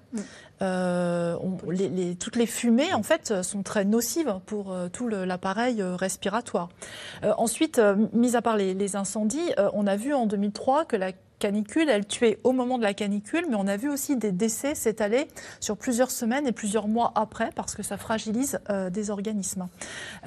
Euh, on- les- les- toutes les fumées en fait euh, sont très nocives pour euh, tout l'appareil euh, respiratoire. Euh, ensuite, euh, mis à part les, les incendies, euh, on a vu en 2003 que la canicule, elle tuait au moment de la canicule, mais on a vu aussi des décès s'étaler sur plusieurs semaines et plusieurs mois après parce que ça fragilise euh, des organismes.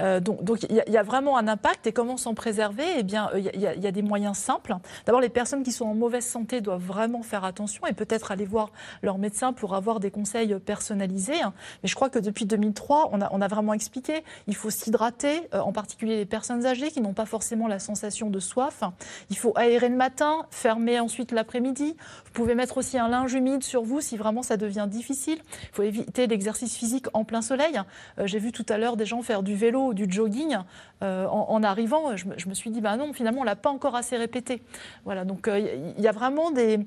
Euh, donc, il y, a- vraiment un impact. Et comment s'en préserver? Eh bien, euh, il y, a- des moyens simples. D'abord, les personnes qui sont en mauvaise santé doivent vraiment faire attention et peut-être aller voir leur médecin pour avoir des conseils personnalisés. hein. Mais je crois que depuis 2003, on a, on a vraiment expliqué. Il faut s'hydrater, en particulier les personnes âgées qui n'ont pas forcément la sensation de soif. Il faut aérer le matin, fermer ensuite l'après-midi. Vous pouvez mettre aussi un linge humide sur vous si vraiment ça devient difficile. Il faut éviter l'exercice physique en plein soleil. Euh, J'ai vu tout à l'heure des gens faire du vélo ou du jogging. Euh, en, arrivant, je me, suis dit, bah non, finalement, on l'a pas encore assez répété. Voilà, donc euh, il y a vraiment des,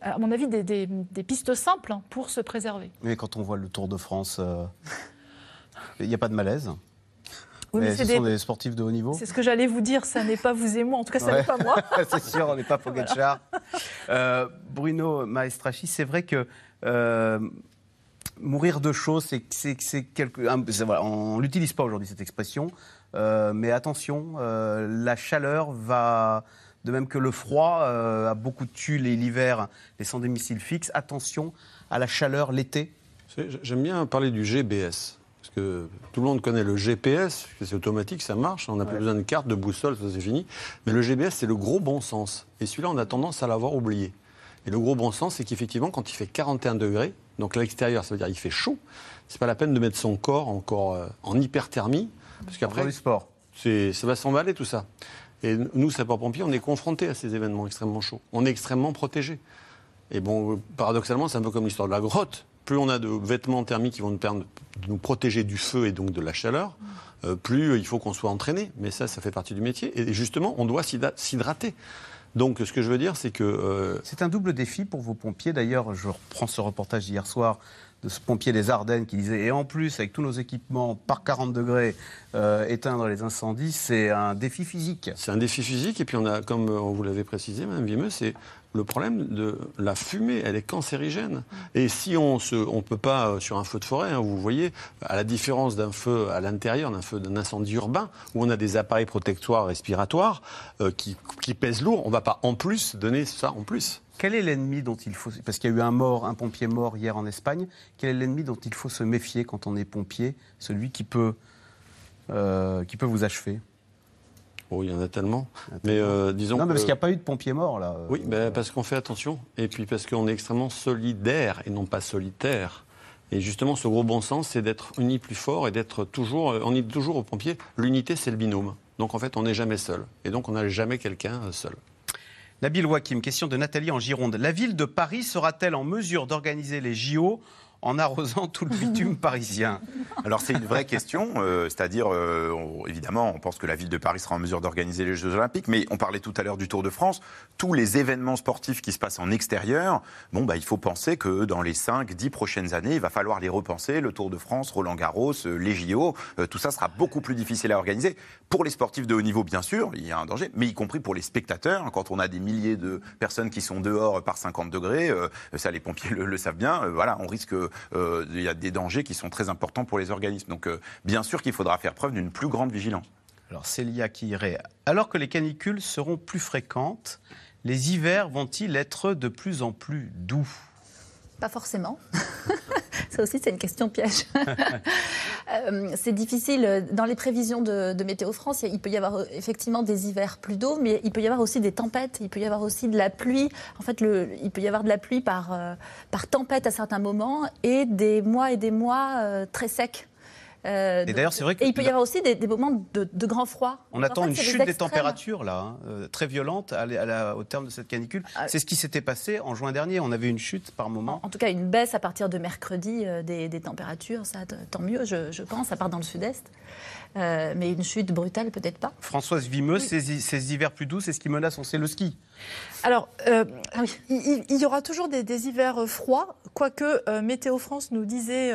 à mon avis, des, des- pistes simples pour se préserver. Mais quand on voit le Tour de France, euh, il n'y a pas de malaise. Oui, mais ce sont des- sportifs de haut niveau. C'est ce que j'allais vous dire, ça n'est pas vous et moi, en tout cas, ça Ouais. n'est pas moi. c'est sûr, on n'est pas Pogacar. Euh, Bruno Maestrachi, c'est vrai que euh, mourir de chaud, c'est quelque. un- voilà, on l'utilise pas aujourd'hui cette expression, euh, mais attention, euh, la chaleur va. De même que le froid euh, a beaucoup tué les- l'hiver, les sans domicile fixe. Attention à la chaleur l'été. J'aime bien parler du GBS. Parce que tout le monde connaît le GPS, c'est automatique, ça marche, on n'a plus besoin de carte, de boussole, ça c'est fini. Mais le GBS, c'est le gros bon sens. Et celui-là, on a tendance à l'avoir oublié. Et le gros bon sens, c'est qu'effectivement, quand il fait 41 degrés, donc à l'extérieur, ça veut dire il fait chaud, c'est pas la peine de mettre son corps encore euh, en hyperthermie, parce qu'après, sport. ça va s'emballer tout ça. Et nous, sapeurs-pompiers, on est confrontés à ces événements extrêmement chauds. On est extrêmement protégés. Et bon, paradoxalement, c'est un peu comme l'histoire de la grotte. Plus on a de vêtements thermiques qui vont nous permettre de nous protéger du feu et donc de la chaleur, euh, plus euh, il faut qu'on soit entraîné. Mais ça, ça fait partie du métier. Et justement, on doit s'hydra- s'hydrater. Donc, ce que je veux dire, c'est que. euh, C'est un double défi pour vos pompiers. D'ailleurs, je reprends ce reportage d'hier soir de ce pompier des Ardennes qui disait Et en plus, avec tous nos équipements par 40 degrés, euh, éteindre les incendies, c'est un défi physique. C'est un défi physique, et puis on a, comme euh, vous l'avez précisé, Mme Vimeux, c'est le problème de la fumée, elle est cancérigène. Et si on ne on peut pas, euh, sur un feu de forêt, hein, vous voyez, à la différence d'un feu à l'intérieur, d'un feu d'un incendie urbain, où on a des appareils protectoires respiratoires euh, qui, qui pèsent lourd, on ne va pas en plus donner ça en plus. Quel est l'ennemi dont il faut. Parce qu'il y a eu un mort, un pompier mort hier en Espagne. Quel est l'ennemi dont il faut se méfier quand on est pompier Celui qui peut, euh, qui peut vous achever? Oh, il y en a tellement. Mais euh, disons. Non, mais parce qu'il n'y a pas eu de pompier mort, là. Oui, ben, parce qu'on fait attention. Et puis parce qu'on est extrêmement solidaire et non pas solitaire. Et justement, ce gros bon sens, c'est d'être unis plus fort et d'être toujours. euh, On dit toujours aux pompiers, l'unité, c'est le binôme. Donc en fait, on n'est jamais seul. Et donc on n'a jamais quelqu'un euh, seul. Nabil Wakim, question de Nathalie en Gironde. La ville de Paris sera-t-elle en mesure d'organiser les JO en arrosant tout le bitume parisien. Alors c'est une vraie question, euh, c'est-à-dire euh, on- évidemment on pense que la ville de Paris sera en mesure d'organiser les Jeux Olympiques, mais on parlait tout à l'heure du Tour de France, tous les événements sportifs qui se passent en extérieur, bon bah il faut penser que dans les 5-10 prochaines années, il va falloir les repenser, le Tour de France, Roland Garros, euh, les JO, euh, tout ça sera beaucoup plus difficile à organiser. Pour les sportifs de haut niveau bien sûr, il y a un danger, mais y compris pour les spectateurs, quand on a des milliers de personnes qui sont dehors par 50 degrés, euh, ça les pompiers le, le savent bien, euh, voilà, on risque euh, il y a des dangers qui sont très importants pour les organismes. Donc, euh, bien sûr qu'il faudra faire preuve d'une plus grande vigilance. Alors, Célia qui irait. Alors que les canicules seront plus fréquentes, les hivers vont-ils être de plus en plus doux? Pas forcément. Ça aussi, c'est une question piège. Euh, c'est difficile. Dans les prévisions de, de Météo France, il peut y avoir euh, effectivement des hivers plus d'eau, mais il peut y avoir aussi des tempêtes. Il peut y avoir aussi de la pluie. En fait, le, il peut y avoir de la pluie par, euh, par tempête à certains moments et des mois et des mois euh, très secs. Euh, Et d'ailleurs, c'est vrai que Et il peut y avoir aussi des, des moments de, de grand froid. On Donc, en attend fait, une chute des températures là, hein, euh, très violente à la- à la- au terme de cette canicule. Ah. C'est ce qui s'était passé en juin dernier. On avait une chute par moment. En tout cas, une baisse à partir de mercredi euh, des, des températures, ça, tant mieux, je, je pense, à part dans le sud-est. Euh, mais une chute brutale, peut-être pas. Françoise Vimeux, ces, ces hivers plus doux, c'est ce qui menace, on sait le ski. Alors, euh, Ah il, il- il y aura toujours des, des hivers froids, quoique euh, Météo France nous disait.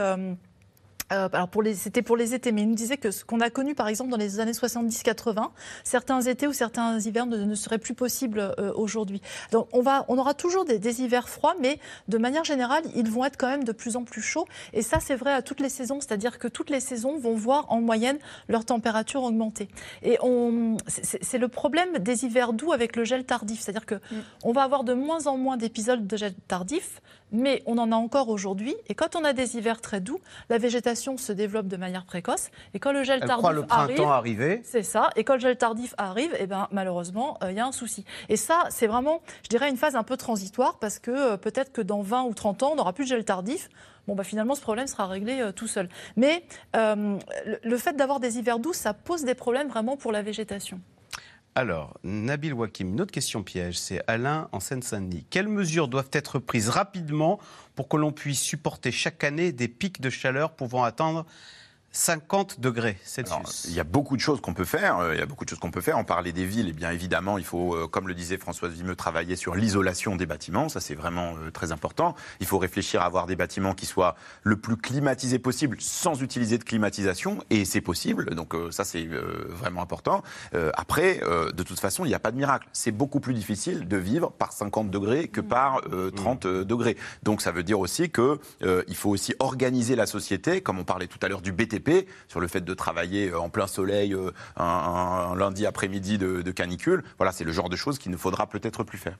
Euh, alors pour les, c'était pour les étés, mais il nous disait que ce qu'on a connu par exemple dans les années 70-80, certains étés ou certains hivers ne, ne seraient plus possibles euh, aujourd'hui. Donc on, va, on aura toujours des, des hivers froids, mais de manière générale, ils vont être quand même de plus en plus chauds. Et ça, c'est vrai à toutes les saisons, c'est-à-dire que toutes les saisons vont voir en moyenne leur température augmenter. Et on, c'est- c'est c'est le problème des hivers doux avec le gel tardif, c'est-à-dire que on va avoir de moins en moins d'épisodes de gel tardif, mais on en a encore aujourd'hui. Et quand on a des hivers très doux, la végétation se développe de manière précoce. Et quand le gel Elle tardif croit le printemps arrive, c'est ça. Et quand le gel tardif arrive, eh ben, malheureusement, euh, il y a un souci. Et ça, c'est vraiment, je dirais, une phase un peu transitoire parce que euh, peut-être que dans 20 ou 30 ans, on n'aura plus de gel tardif. Bon, bah, finalement, ce problème sera réglé euh, tout seul. Mais euh, le, le fait d'avoir des hivers doux, ça pose des problèmes vraiment pour la végétation. Alors, Nabil Wakim, une autre question piège, c'est Alain en Seine-Saint-Denis. Quelles mesures doivent être prises rapidement pour que l'on puisse supporter chaque année des pics de chaleur pouvant atteindre 50 degrés Celsius Alors, il y a beaucoup de choses qu'on peut faire. euh, Il y a beaucoup de choses qu'on peut faire. On parlait des villes, et bien évidemment, il faut, euh, comme le disait Françoise Vimeux, travailler sur l'isolation des bâtiments. Ça, c'est vraiment euh, très important. Il faut réfléchir à avoir des bâtiments qui soient le plus climatisés possible, sans utiliser de climatisation, et c'est possible. Donc ça, c'est vraiment important. Après, de toute façon, il n'y a pas de miracle. C'est beaucoup plus difficile de vivre par 50 degrés que par euh, 30 euh, degrés. Donc ça veut dire aussi que il faut aussi organiser la société, comme on parlait tout à l'heure du BTP, sur le fait de travailler euh, en plein soleil euh, un, un- un lundi après-midi de, canicule. Voilà, c'est le genre de choses qu'il ne faudra peut-être plus faire.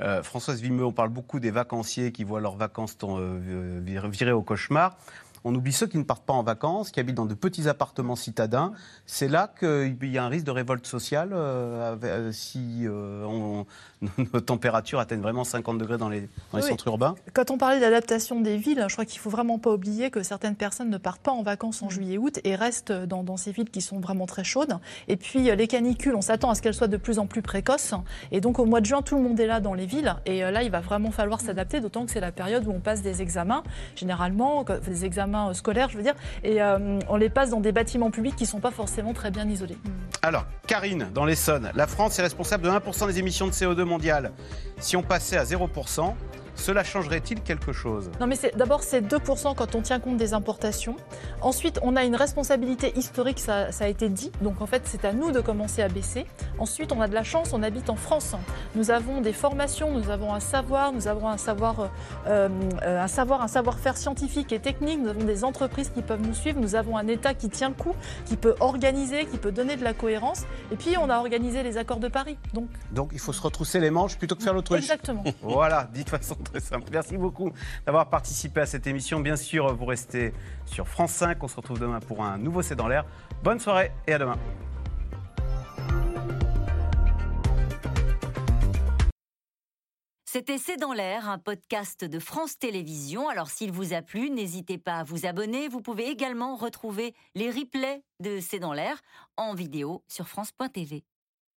Euh, Françoise Vimeux, on parle beaucoup des vacanciers qui voient leurs vacances ton- vir- virer au cauchemar. On oublie ceux qui ne partent pas en vacances, qui habitent dans de petits appartements citadins. C'est là qu'il y a un risque de révolte sociale euh, euh, si euh, on- nos températures atteignent vraiment 50 degrés dans les, dans les Oui. centres urbains. Quand on parlait d'adaptation des villes, je crois qu'il faut vraiment pas oublier que certaines personnes ne partent pas en vacances en juillet-août et restent dans, dans ces villes qui sont vraiment très chaudes. Et puis les canicules, on s'attend à ce qu'elles soient de plus en plus précoces. Et donc au mois de juin, tout le monde est là dans les villes. Et là, il va vraiment falloir s'adapter, d'autant que c'est la période où on passe des examens, généralement des examens euh, scolaires, je veux dire, et euh, on les passe dans des bâtiments publics qui sont pas forcément très bien isolés. Alors, Karine, dans l'Essonne, la France est responsable de 1% des émissions de CO2 mondiales. Si on passait à 0%, cela changerait-il quelque chose? Non, mais c'est- d'abord, c'est 2% quand on tient compte des importations. Ensuite, on a une responsabilité historique, ça, ça a été dit. Donc, en fait, c'est à nous de commencer à baisser. Ensuite, on a de la chance, on habite en France. Nous avons des formations, nous avons un savoir, nous avons un savoir, euh, euh, un savoir, un savoir-faire scientifique et technique. Nous avons des entreprises qui peuvent nous suivre. Nous avons un État qui tient le coup, qui peut organiser, qui peut donner de la cohérence. Et puis, on a organisé les accords de Paris. Donc, Donc il faut se retrousser les manches plutôt que faire l'autruche. Exactement. Voilà, dit de façon très simple. Merci beaucoup d'avoir participé à cette émission. Bien sûr, vous restez sur France 5. On se retrouve demain pour un nouveau C'est dans l'air. Bonne soirée et à demain. C'était C'est dans l'air, un podcast de France Télévisions. Alors s'il vous a plu, n'hésitez pas à vous abonner. Vous pouvez également retrouver les replays de C'est dans l'air en vidéo sur France.tv.